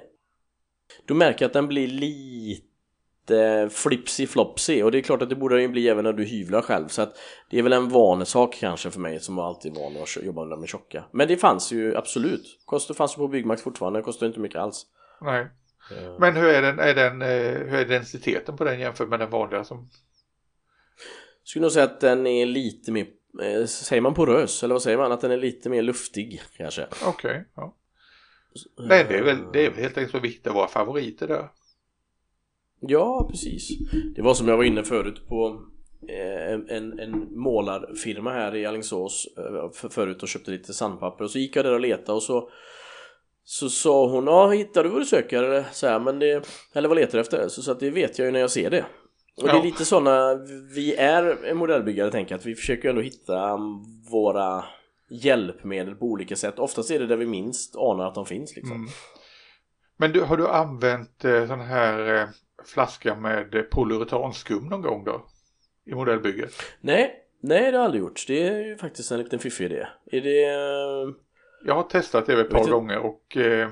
Då märker jag att den blir lite flipsy flopsy. Och det är klart att det borde den ju bli även när du hyvlar själv. Så att Det är väl en vanesak kanske för mig som var alltid van att jobba med tjocka. Men det fanns ju absolut. Kostar fanns ju på Byggmax fortfarande, det kostar inte mycket alls. Nej. Eh, Men hur är, den, är, den, eh, hur är densiteten på den jämfört med den vanliga som... Skulle nog säga att den är lite mer eh, Säger man porös eller vad säger man? Att den är lite mer luftig kanske Okej, ja. Nej, det är väl det är väl helt enkelt så viktigt att vara favoriter där. Ja, precis. Det var som jag var inne förut på eh, en, en målarfirma här i Alingsås eh, för- förut och köpte lite sandpapper och så gick jag där och letade och så så sa hon, ja hittar du vad du söker? Eller, så här, men det, eller vad letar du efter? Så, så att det vet jag ju när jag ser det. Och det är lite sådana, vi är modellbyggare tänker jag, att vi försöker ändå hitta våra hjälpmedel på olika sätt. Oftast är det där vi minst anar att de finns liksom. Mm. Men du, har du använt eh, sån här eh, flaska med eh, polyuretanskum någon gång då? I modellbygget? Nej, nej det har jag aldrig gjort. Det är ju faktiskt en liten fiffig idé. Är det... eh, Jag har testat det ett par gånger och eh,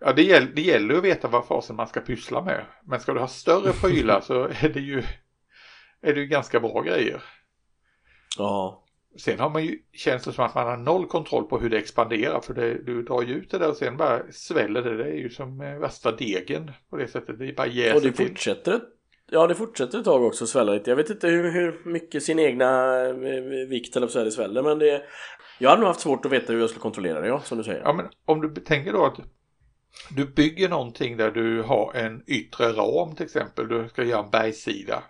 ja, det, gäll, det gäller att veta vad fasen man ska pyssla med. Men ska du ha större prylar så är det ju är det ju ganska bra grejer. Ja, Sen har man ju, känns det som att man har noll kontroll på hur det expanderar för det, du drar ju ut det där och sen bara sväller det. Det är ju som eh, värsta degen på det sättet. Det bara och jäser det till. fortsätter Ja, det fortsätter ett tag också att svälla lite. Jag vet inte hur, hur mycket sin egna eh, vikt eller så här det sväller, men det... Jag hade nog haft svårt att veta hur jag skulle kontrollera det, ja, som du säger. Ja men om du tänker då att du bygger någonting där du har en yttre ram till exempel. Du ska göra en bergssida.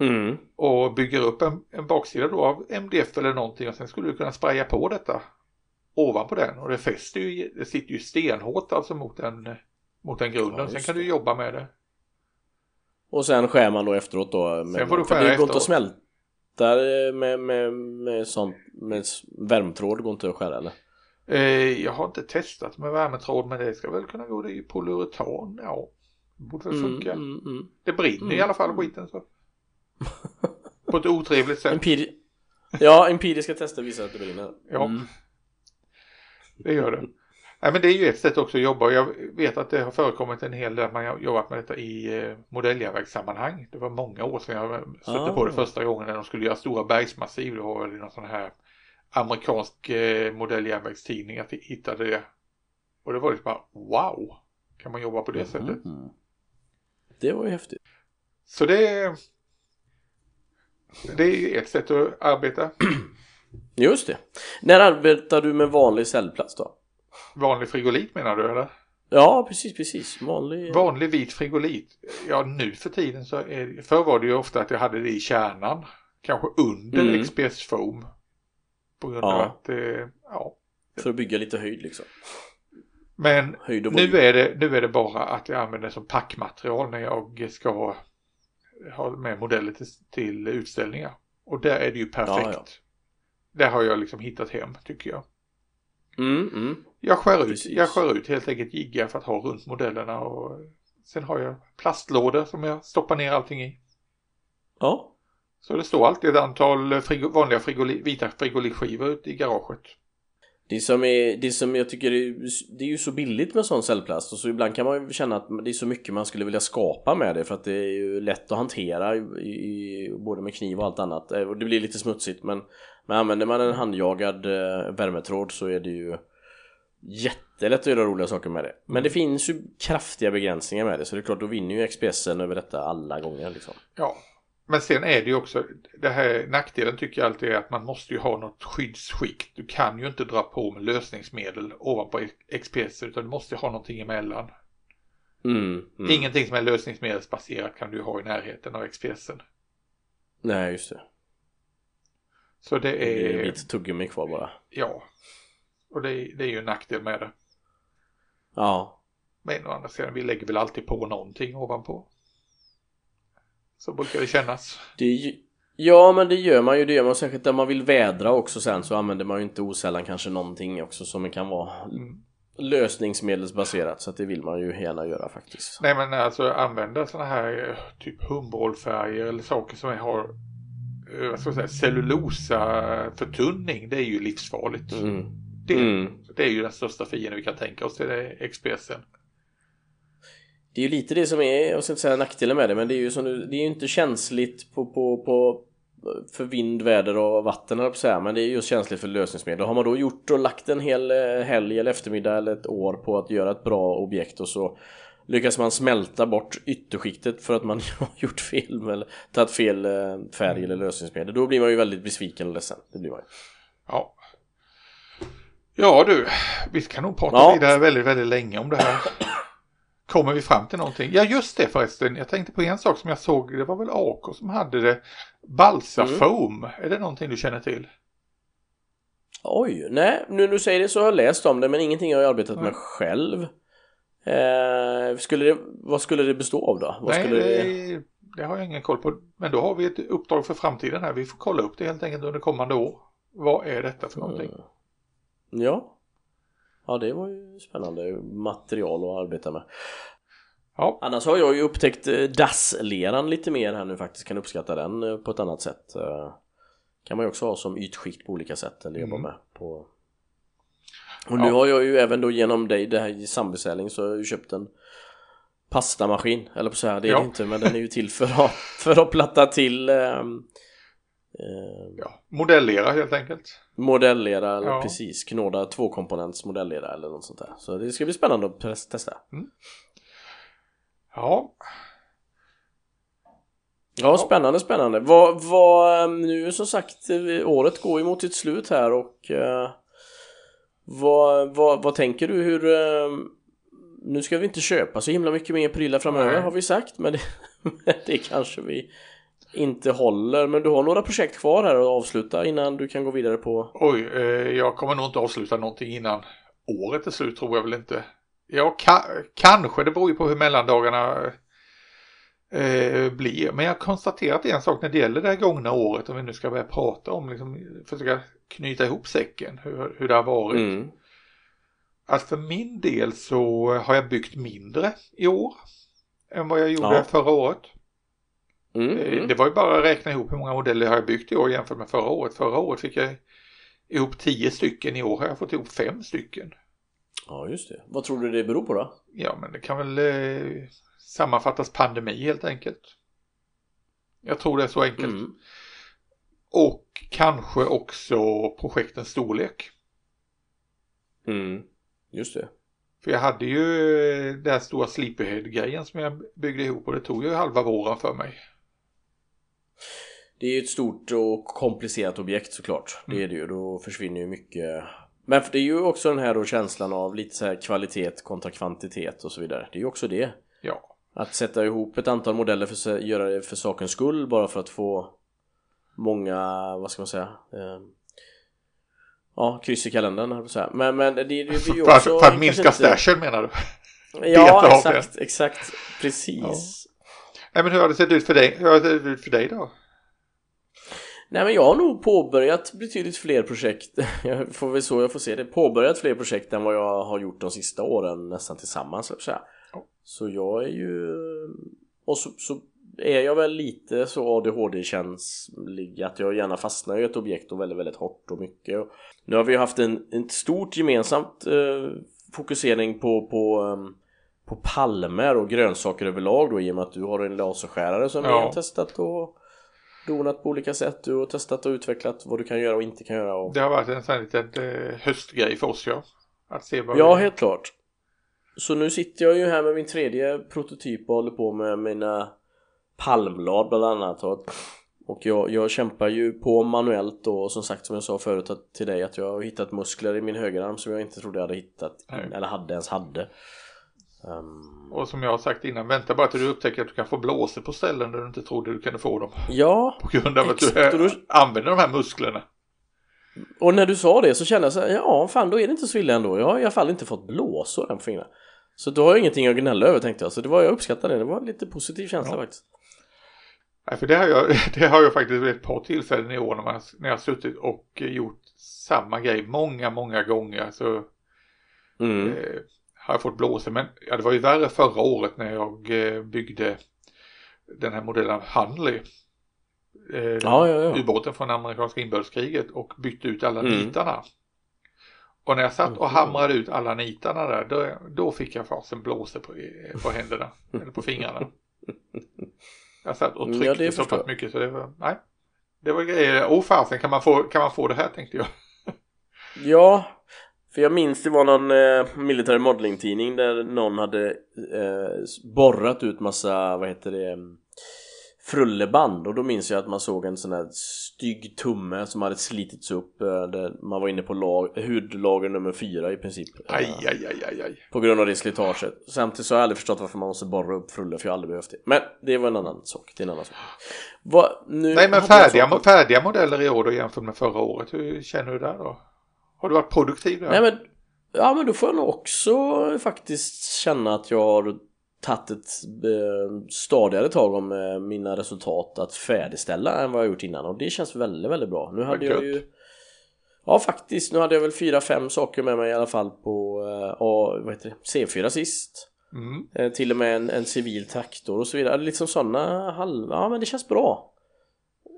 Mm. och bygger upp en, en baksida då av MDF eller någonting och sen skulle du kunna spraya på detta ovanpå den och det fäster ju, det sitter ju stenhårt alltså mot den, mot den grunden. Ja, sen kan du jobba med det. Och sen skär man då efteråt då. Med, Sen får du för skära det går inte att efteråt. smälta med, med, med sånt, med värmtråd går inte att skära eller? Eh, jag har inte testat med värmetråd men det ska väl kunna gå. Det är ju polyuretan. Ja, det borde väl funka. Mm, mm, mm. Det brinner i Mm. alla fall skiten så. På ett otrevligt sätt. Empiri... Ja, empiriska tester visar att det brinner. Ja. Mm. Det gör det. Nej, men det är ju ett sätt också att jobba. Jag vet att det har förekommit en hel del att man har jobbat med detta i eh, modelljärnvägssammanhang. Det var många år sedan jag stötte Ah. på det första gången när de skulle göra stora bergsmassiv. Det var väl någon sån här amerikansk eh, modelljärnvägstidning att jag hittade det. Och det var liksom bara wow, kan man jobba på det sättet? Mm. Det var ju häftigt. Så det, det är ett sätt att arbeta. Just det. När arbetar du med vanlig cellplast då? Vanlig frigolit menar du eller? Ja, precis, precis. Vanlig... Vanlig vit frigolit. Ja, nu för tiden så är Förr var det ju ofta att jag hade det i kärnan. Kanske under Mm. XPS foam. På grund Ja. av att det, ja. För att bygga lite höjd liksom. Men nu är, det, nu är det bara att jag använder det som packmaterial när jag ska ha med modeller till, till utställningar. Och där är det ju perfekt. Ja, ja. Där har jag liksom hittat hem tycker jag. Mm, mm. Jag skär ut, Precis. jag skär ut helt enkelt jiggar för att ha runt modellerna och sen har jag plastlådor som jag stoppar ner allting i. Ja, Så det står alltid ett antal frigo, vanliga frigoli, vita frigolitskivor ute i garaget. Det som, är, det som jag tycker är, det är ju så billigt med sån cellplast och så ibland kan man ju känna att det är så mycket man skulle vilja skapa med det för att det är ju lätt att hantera i, i, både med kniv och allt annat Eh, och det blir lite smutsigt men, men använder man en handjagad eh, värmetråd så är det ju jättelätt att göra roliga saker med det men det finns ju kraftiga begränsningar med det så det är klart då vinner ju XPSen över detta alla gånger liksom. Ja, men sen är det ju också, det här nackdelen tycker jag alltid är att man måste ju ha något skyddsskikt. Du kan ju inte dra på med lösningsmedel ovanpå XPS utan du måste ha någonting emellan. Mm, mm. Ingenting som är lösningsmedelsbaserat kan du ha i närheten av XPSen. Nej just det, Så det det är är, lite tuggummi kvar bara ja. Och det är, det är ju en nackdel med det. Ja, Men å andra sidan, vi lägger väl alltid på någonting ovanpå. Så brukar det kännas. Det, är ja men det gör man ju, det gör man särskilt där man vill vädra också sen så använder man ju inte osällan kanske någonting också som kan vara Mm. lösningsmedelsbaserat så att det vill man ju gärna göra faktiskt. Nej men alltså använda sådana här eh, typ humbrolfärger eller saker som har eh, vad ska jag säga, cellulosaförtunning. Det är ju livsfarligt. Mm. Det, Mm. det är ju den största fienden vi kan tänka oss till det XPSen. Det är ju lite det som är, jag ska inte säga nackdelen med det men det är ju som du, det är inte känsligt på, på, på för vind, väder och vatten på säga men det är just känsligt för lösningsmedel. Har man då gjort och lagt en hel eh, helg eller eftermiddag eller ett år på att göra ett bra objekt och så lyckas man smälta bort ytterskiktet för att man har gjort fel eller tagit fel eh, färg eller lösningsmedel då blir man ju väldigt besviken och ledsen. Det blir man ju. Ja. Ja du, vi kan nog prata Ja. vidare väldigt, väldigt länge om det här. Kommer vi fram till någonting? Ja just det förresten, jag tänkte på en sak som jag såg, det var väl AK som hade det. Balsa Mm. är det någonting du känner till? Oj, nej nu när du säger det så har jag läst om det men ingenting har jag arbetat Nej. med själv. Eh, skulle det, vad skulle det bestå av då? Vad Nej, skulle det, det har jag ingen koll på. Men då har vi ett uppdrag för framtiden här. Vi får kolla upp det helt enkelt under kommande år. Vad är detta för någonting? Mm. Ja. Ja, det var ju spännande material att arbeta med. Ja, Annars har jag ju upptäckt eh, dassleran lite mer här nu faktiskt, kan uppskatta den eh, på ett annat sätt. Eh, Kan man ju också ha som ytskikt på olika sätt eller jobba Mm. med på Och nu Ja. har jag ju även då genom dig, det här i sambeställning så har jag ju köpt en pastamaskin, eller på så här, det är Ja. det inte men den är ju till för att, för att platta till ehm, eh, ja. modellera helt enkelt. modellera eller Ja. precis knåda tvåkomponents modellera eller något sånt där. Så det ska bli spännande att testa. Ja, Ja, spännande, spännande. Vad, vad, ehm, nu som sagt, eh, året går ju mot sitt slut här och eh, vad, vad, vad tänker du hur eh, nu ska vi inte köpa så himla mycket mer prylar framöver Nej. har vi sagt men det, men det kanske vi inte håller men du har några projekt kvar här att avsluta innan du kan gå vidare på oj, eh, jag kommer nog inte avsluta någonting innan året är slut tror jag väl inte. Ja, ka kanske, det beror ju på hur mellandagarna eh, blir. Men jag har konstaterat en sak när det gäller det här gångna året, om vi nu ska börja prata om, liksom, försöka knyta ihop säcken, hur, hur det har varit. mm. Att för min del så har jag byggt mindre i år än vad jag gjorde Ja. förra året. Mm, Eh. Det var ju bara att räkna ihop hur många modeller jag har byggt i år jämfört med förra året. Förra året fick jag ihop tio stycken, i år har jag fått ihop fem stycken. Ja just det. Vad tror du det beror på då? Ja, men det kan väl eh, sammanfattas pandemi helt enkelt. Jag tror det är så enkelt. Mm. Och kanske också projektens storlek. Mm, just det. För jag hade ju eh, den här stora Sleepyhead-grejen som jag byggde ihop och det tog ju halva våren för mig. Det är ju ett stort och komplicerat objekt såklart. Det är det ju. Då försvinner ju mycket. Men det är ju också den här då känslan av lite så här kvalitet kontra kvantitet och så vidare. Det är ju också det. Ja. Att sätta ihop ett antal modeller för att göra det för sakens skull bara för att få många, vad ska man säga? Eh, ja, kryss i kalendern att säga. Men, men det, det blir ju också... för att minska stashen menar du? Ja, exakt, exakt. Precis. Nej men hur har det sett ut för dig, hur har det sett ut för dig då? Nej men jag har nog påbörjat betydligt fler projekt. Jag får väl så jag får se det. Påbörjat fler projekt än vad jag har gjort de sista åren nästan tillsammans så säga. Ja. Så jag är ju Och så, så är jag väl lite så ADHD-känslig att jag gärna fastnar i ett objekt och väldigt väldigt hårt och mycket. Och Nu har vi haft en, en stort gemensamt eh, fokusering på, på ehm, på palmer och grönsaker överlag då i och med att du har en laserskärare som Ja. har testat och donat på olika sätt. Du har testat och utvecklat vad du kan göra och inte kan göra. Och... Det har varit en sån liten eh, höstgrej för oss ja. Att se vad Ja, vi... helt klart. Så nu sitter jag ju här med min tredje prototyp och håller på med mina palmblad bland annat. Och, och jag, jag kämpar ju på manuellt då och som sagt som jag sa förut att, till dig att jag har hittat muskler i min högerarm som jag inte trodde jag hade hittat Nej. eller hade ens hade. Ehm, Och som jag har sagt innan, vänta bara till du upptäcker att du kan få blåsor på ställen där du inte trodde du kunde få dem. ja, På grund av att du då- använder de här musklerna. Och när du sa det så kände jag så här, ja fan då är det inte så illa ändå. Jag har i alla fall inte fått blåsor än på fingrarna. Så då har jag ingenting att gnälla över tänkte jag. Så det var, jag uppskattade det. Det var en lite positiv känsla Ja. faktiskt. Nej, för det har, jag, det har jag faktiskt vid ett par tillfällen i år när, man, när jag har suttit och gjort samma grej många, många gånger. Så Mm. eh, har jag fått blåsor. Men ja, det var ju värre förra året när jag eh, byggde den här modellen Hunley. Eh, Ja, ja, ja. ubåten från amerikanska inbördeskriget och bytte ut alla Mm. nitarna. Och när jag satt och Mhm. hamrade ut alla nitarna där, då, då fick jag fasen blåsor på, på händerna, eller på fingrarna. Jag satt och Ja, tryckte det så pass mycket så det var, nej. Det var grejer, åh fasen kan man, få, kan man få det här tänkte jag. Ja, för jag minns det var någon eh, military modeling tidning där någon hade eh, borrat ut massa, vad heter det, mm, frulleband och då minns jag att man såg en sån här stygg tumme som hade slitits upp eh, där man var inne på lag, hudlager nummer fyra i princip. eh, Aj, aj, aj, aj, aj. På grund av det slitaget. Samtidigt så har jag aldrig förstått varför man måste borra upp frulle för jag har aldrig behövt det. Men det var en annan sak. Det är en annan sak. Vad, nu Nej men färdiga, färdiga modeller i år då jämfört med förra året, hur känner du där då? Har du varit produktiv där? Nej men, ja men då får jag nog också faktiskt känna att jag har tagit ett eh, stadigare tag om eh, mina resultat att färdigställa än vad jag gjort innan och det känns väldigt, väldigt bra. Nu hade jag ju Ja faktiskt, nu hade jag väl fyra, fem saker med mig i alla fall på eh, A, vad heter det? C4 sist. Mm. Eh, till och med en, en civil traktor och så vidare. Liksom sådana halv... Ja men det känns bra.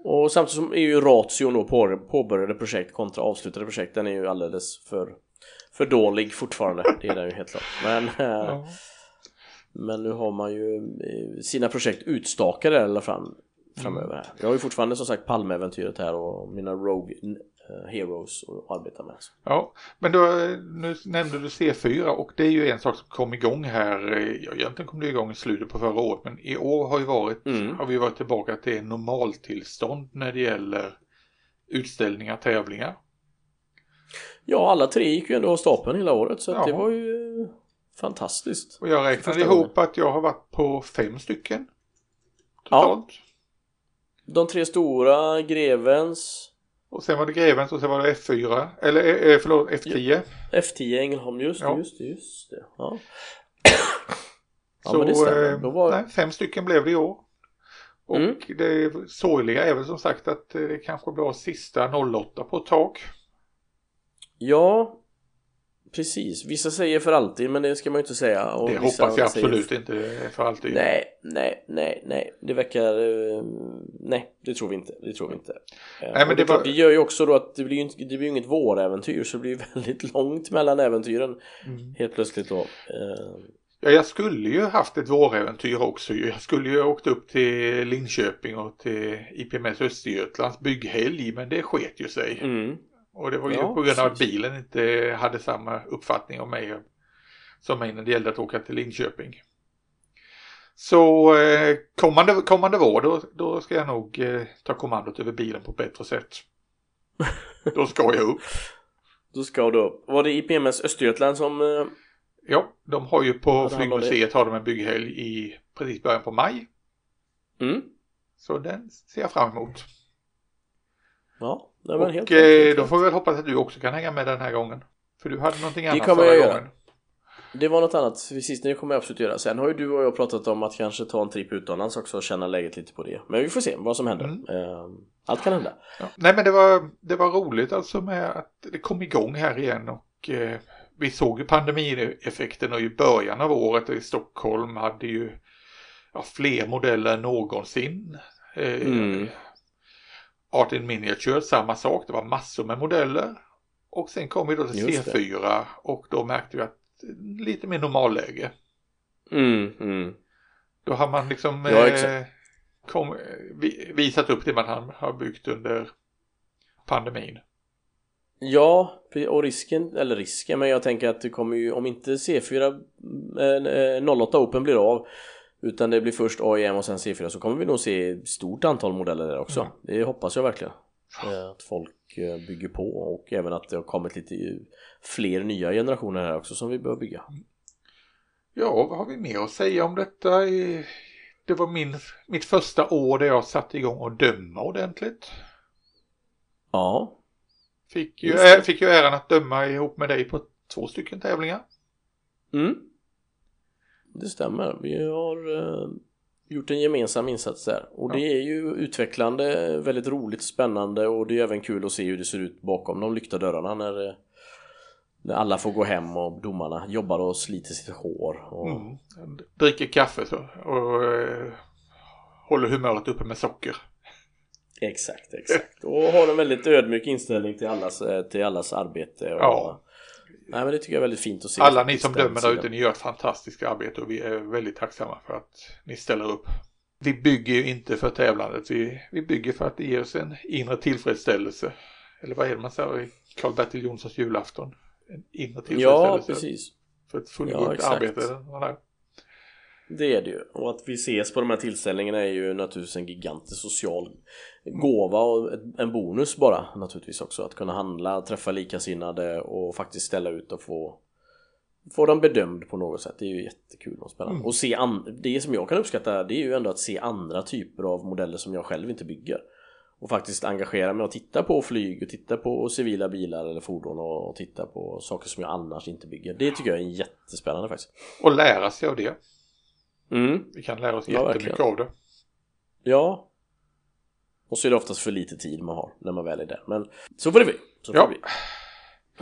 Och samtidigt som är ju ration då på, påbörjade projekt kontra avslutade projekt den är ju alldeles för, för dålig fortfarande. Det är den ju helt klart. Men, eh, Ja. men nu har man ju eh, sina projekt utstakade i alla fall framöver här. Jag har ju fortfarande som sagt Palmeäventyret här och mina Rogue Heroes att arbeta med. Ja, men då, nu nämnde du C4 och det är ju en sak som kom igång här, eh, ja, egentligen kom det igång i slutet på förra året, men i år har, ju varit, Mm. har vi varit tillbaka till normaltillstånd när det gäller utställningar, tävlingar. Ja, alla tre gick ju ändå av stapeln hela året så att det Ja. var ju fantastiskt. Och jag räknade ihop att jag har varit på fem stycken totalt. De tre stora, Grevens, Och sen var det Grevens och sen var det F4, eller eh, förlåt F10. F10 Ängelholm, just det, Ja. just det, just det. Ja, ja Så men det stämmer. eh, Då var... nej, fem stycken blev det i år. Och Mm. det sorgliga är väl som sagt att eh, det kanske blir sista 08 på ett tag. Ja, precis. Vissa säger för alltid, men det ska man ju inte säga. Och det hoppas jag absolut inte för alltid. Nej, nej, nej, nej. Det verkar... eh, nej, det tror vi inte. Det tror vi inte. Eh, men det det, är klart, var- det gör ju också då att det blir ju inte, det blir inget våräventyr så det blir väldigt långt mellan äventyren Mm. helt plötsligt då. Eh, Ja, jag skulle ju haft ett våräventyr också. Jag skulle ju åkt upp till Linköping och till IPMS Östergötlands bygghelg, men det sket ju sig. Mm. Och det var ju Ja, på grund av att bilen inte hade samma uppfattning om mig som mig när det gällde att åka till Linköping. Så eh, kommande, kommande vår då, då ska jag nog eh, ta kommandot över bilen på ett bättre sätt. Då ska jag upp. Då ska du upp. Var det IPMS Östergötland som... eh, Ja, de har ju på flygmuseet har de en bygghelg i precis början på maj. Mm? Så den ser jag fram emot. Ja, det var helt Och eh, då får vi väl hoppas att du också kan hänga med den här gången. För du hade någonting annat förra jag göra. gången. Det var något annat precis, det kommer jag absolut göra. Sen har ju du och jag pratat om att kanske ta en tripp utomlands också och känna läget lite på det. Men vi får se vad som händer. Mm. Eh, Allt kan hända. Ja. Nej men det var, det var roligt alltså med att det kom igång här igen och eh, vi såg ju pandemieffekten och i början av året i Stockholm hade ju ja, fler modeller än någonsin. Eh, Mm. Art in Miniature, samma sak, det var massor med modeller. Och sen kom vi då till Just det. C4 och då märkte vi att lite mer normalläge. Mm, mm. Då har man liksom Ja, eh, kom, vi, visat upp det man har- byggt under pandemin. Ja, och risken, eller risken, men jag tänker att det kommer ju, om inte C4 eh, 08 Open blir av utan det blir först AIM och sen C4 så kommer vi nog se stort antal modeller där också. Mm. Det hoppas jag verkligen. Eh, Att folk eh, bygger på och även att det har kommit lite fler nya generationer här också som vi bör bygga. Ja, vad har vi mer att säga om detta? Eh, Det var min, mitt första år där jag satte igång och döma ordentligt. Ja, Fick ju, fick ju äran att döma ihop med dig på två stycken tävlingar. mm. Det stämmer. Vi har eh, gjort en gemensam insats där och Ja. det är ju utvecklande, väldigt roligt, spännande och det är även kul att se hur det ser ut bakom de lyckta dörrarna när, eh, när alla får gå hem och domarna jobbar och sliter sitt hår. Och, Mm. Dricker kaffe så, och eh, håller humöret uppe med socker. Exakt, exakt. Och har en väldigt ödmjuk inställning till allas, eh, till allas arbete. Och, Ja. Nej men det tycker jag är väldigt fint att se. Alla ni som dömer där ute, ni gör ett fantastiskt arbete och vi är väldigt tacksamma för att ni ställer upp. Vi bygger ju inte för tävlandet, vi, vi bygger för att det ger oss en inre tillfredsställelse. Eller vad är det man säger i Karl-Bertil Jonssons julafton? En inre Ja, tillfredsställelse precis. för ett Ja, fullgott exakt. arbete. Det är det ju. Och att vi ses på de här tillställningarna är ju naturligtvis en gigantisk social gåva och en bonus bara naturligtvis också. Att kunna handla, träffa likasinnade och faktiskt ställa ut och få Få den bedömd på något sätt, det är ju jättekul och spännande. Mm. Och se an- det som jag kan uppskatta det är ju ändå att se andra typer av modeller som jag själv inte bygger. Och faktiskt engagera mig och titta på flyg och titta på civila bilar eller fordon och, och titta på saker som jag annars inte bygger. Det tycker jag är jättespännande faktiskt. Och lära sig av det. Mm, Vi kan lära oss Ja, jättemycket verkligen. av det. Ja. Och så är det oftast för lite tid man har när man väl är där. Men så får det bli. Så får Ja. det bli.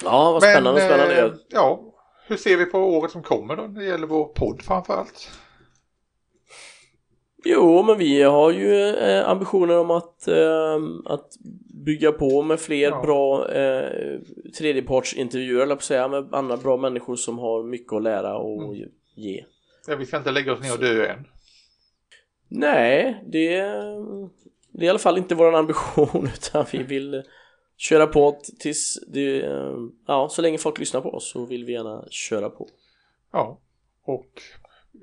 Ja, vad spännande, spännande. eh, ja, hur ser vi på året som kommer då när det gäller vår podd framförallt? Jo, men vi har ju eh, ambitioner om att, eh, att bygga på med fler Ja. bra eh, tredjepartsintervjuer, eller på säga, med andra bra människor som har mycket att lära och Mm. ge. Ja, vi ska inte lägga oss ner och dö än. Nej, det, det är i alla fall inte vår ambition utan vi vill köra på tills det, ja, så länge folk lyssnar på oss så vill vi gärna köra på. Ja, och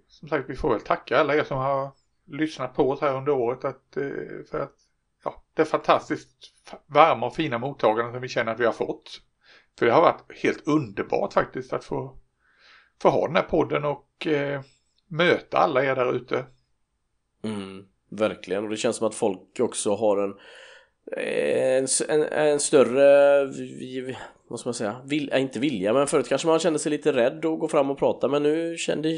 som sagt vi får väl tacka alla er som har lyssnat på oss här under året att, eh, för att ja, det är fantastiskt varma och fina mottaganden som vi känner att vi har fått. För det har varit helt underbart faktiskt att få, få ha den här podden och eh, möta alla er där ute. Mm, verkligen, och det känns som att folk också har en en, en, en större, vad ska man säga, vill, äh, inte vilja men förut kanske man kände sig lite rädd att gå fram och prata men nu kände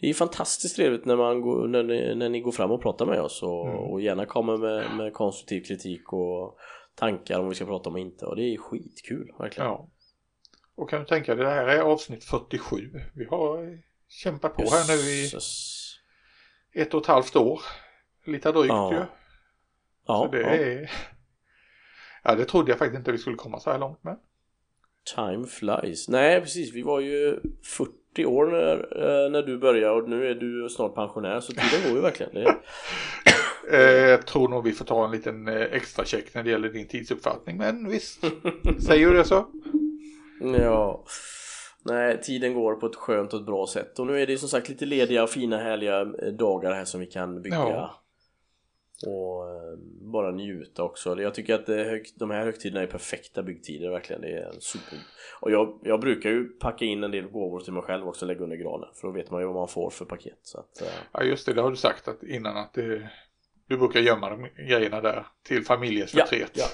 det är fantastiskt trevligt när, man går, när, ni, när ni går fram och pratar med oss och, Mm. och gärna kommer med, med konstruktiv kritik och tankar om vi ska prata om och inte och det är skitkul verkligen. Ja. Och kan du tänka dig, det här är avsnitt 47. Vi har kämpat på här nu i ett och ett halvt år. Lite drygt Ja. ju. Ja, det ja. är... Ja, det trodde jag faktiskt inte vi skulle komma så här långt med. Time flies. Nej precis, vi var ju 40 år när, eh, när du började och nu är du snart pensionär så tiden går ju verkligen. Det... Eh, jag tror nog vi får ta en liten eh, extra check när det gäller din tidsuppfattning men visst, säger du det så? Ja, nej tiden går på ett skönt och ett bra sätt och nu är det som sagt lite lediga och fina härliga eh, dagar här som vi kan bygga Ja. och eh, bara njuta också. Jag tycker att hög, de här högtiderna är perfekta byggtider verkligen. Det är super. Och jag, jag brukar ju packa in en del gåvor till mig själv också och lägga under granen för då vet man ju vad man får för paket. Så att, eh, Ja just det, det har du sagt att innan att det, du brukar gömma de grejerna där till familjens Ja, förtret. ja.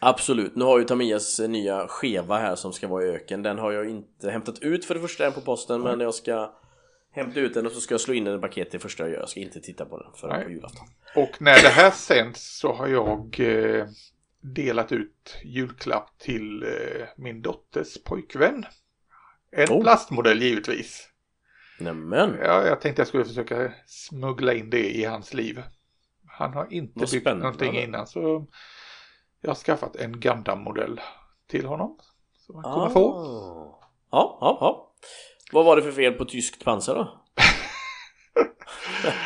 Absolut, nu har ju Tamias nya skeva här som ska vara i öken Den har jag inte hämtat ut för det första än på posten men jag ska hämta ut den och så ska jag slå in den i paketet det första jag gör Jag ska inte titta på den förrän Nej. på julafton Och när det här sänds så har jag eh, delat ut julklapp till eh, min dotters pojkvän. En Oh. plastmodell givetvis. Nämen! Ja, jag tänkte jag skulle försöka smuggla in det i hans liv. Han har inte Vad byggt spännande. någonting innan så jag har skaffat en Gundam-modell till honom. Som han kommer få. Ah. Ja, ja, ja Vad var det för fel på tyskt pansar då?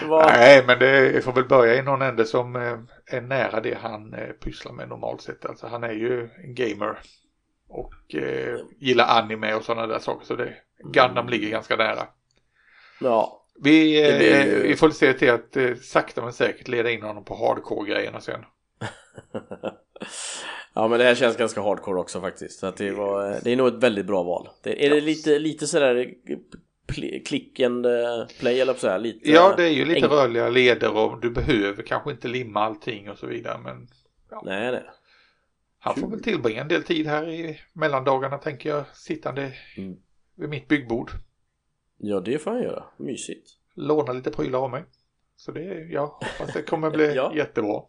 Vad... Nej, men det får väl börja i någon ände som eh, är nära det han eh, pysslar med normalt sett. Alltså han är ju en gamer och eh, gillar anime och sådana där saker. Så det, Gundam ligger ganska nära. Ja, Vi, eh, vi får se till att eh, sakta men säkert leda in honom på hardcore-grejerna sen. Ja men det här känns ganska hardcore också faktiskt så det, var, det är nog ett väldigt bra val det, Är det lite, lite sådär click and play eller så här, lite Ja, det är ju lite rörliga leder och du behöver kanske inte limma allting och så vidare. Men Nej nej han får väl tillbringa en del tid här i mellandagarna tänker jag, sittande Mm. vid mitt byggbord. Ja det får han göra, mysigt låna lite prylar av mig. Så det, jag hoppas det kommer bli Ja. jättebra.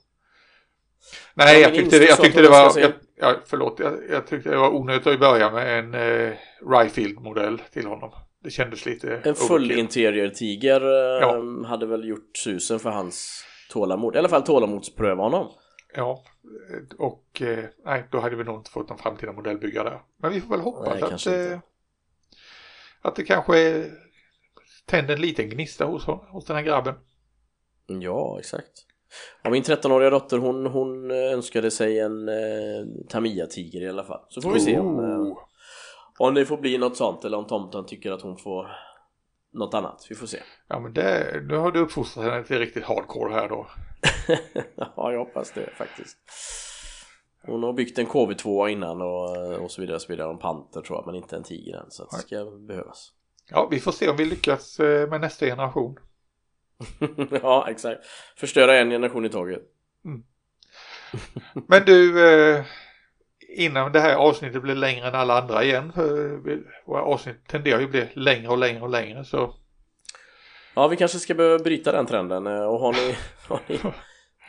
Nej, Ja, jag tyckte det, jag tyckte det var, jag, ja, förlåt, jag, jag tyckte det var onödigt att börja med en eh, Ryfield-modell till honom. Det kändes lite En full overkill. interior tiger eh, Ja. hade väl gjort susen för hans tålamod I alla fall tålamodspröva honom Ja, eh, och eh, nej, då hade vi nog inte fått någon framtida modellbyggare där. Men vi får väl hoppas Nej, att, eh, att det kanske tänder en liten gnista hos, hos den här grabben. Ja exakt Ja, min 13-åriga dotter hon, hon eh, önskade sig en eh, Tamiya-tiger i alla fall. Så får vi se om, eh, om det får bli något sånt eller om tomten tycker att hon får något annat. Vi får se. Ja, men det, nu har du uppfostrat henne till riktigt hardcore här då. Ja, jag hoppas det faktiskt. Hon har byggt en KV2 innan och, och så vidare och så vidare. En panter tror jag men inte en tiger än så det ska behövas. Ja, vi får se om vi lyckas eh, med nästa generation. Ja exakt. Förstöra en generation i taget. Men du, eh, innan det här avsnittet blir längre än alla andra igen, vi- våra avsnitt tenderar ju bli längre och längre och längre, så. Ja vi kanske ska behöva bryta den trenden eh, och har ni, har ni,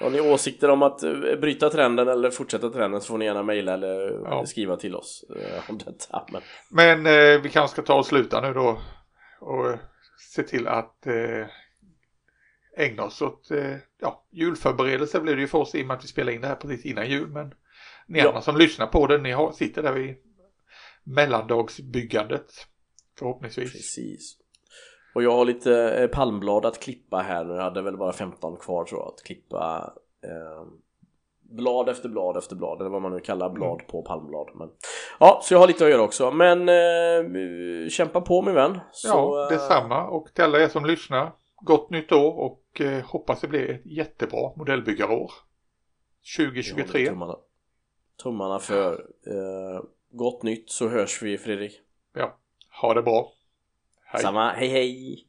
har ni åsikter om att eh, bryta trenden eller fortsätta trenden så får ni gärna mejla eller Ja. skriva till oss eh, om detta men Men eh, vi kanske ska ta och sluta nu då och eh, se till att eh, ägna oss åt eh, ja, julförberedelser blir det ju för oss i och med att vi spelar in det här precis innan jul. Men ni Ja. andra som lyssnar på det, ni har, sitter där vid mellandagsbyggandet förhoppningsvis. Precis. Och jag har lite eh, palmblad att klippa här nu. Jag hade väl bara 15 kvar tror jag att klippa eh, blad efter blad efter blad eller vad man nu kallar blad på palmblad. Men, ja, så jag har lite att göra också. Men eh, kämpa på min vän. Så, ja, detsamma och till alla er som lyssnar, gott nytt år och eh, hoppas det blir ett jättebra modellbyggarår. jag håller 2023. Tummarna, tummarna för eh, gott nytt så hörs vi Fredrik. Ja, ha det bra. Hej. Samma, hej hej!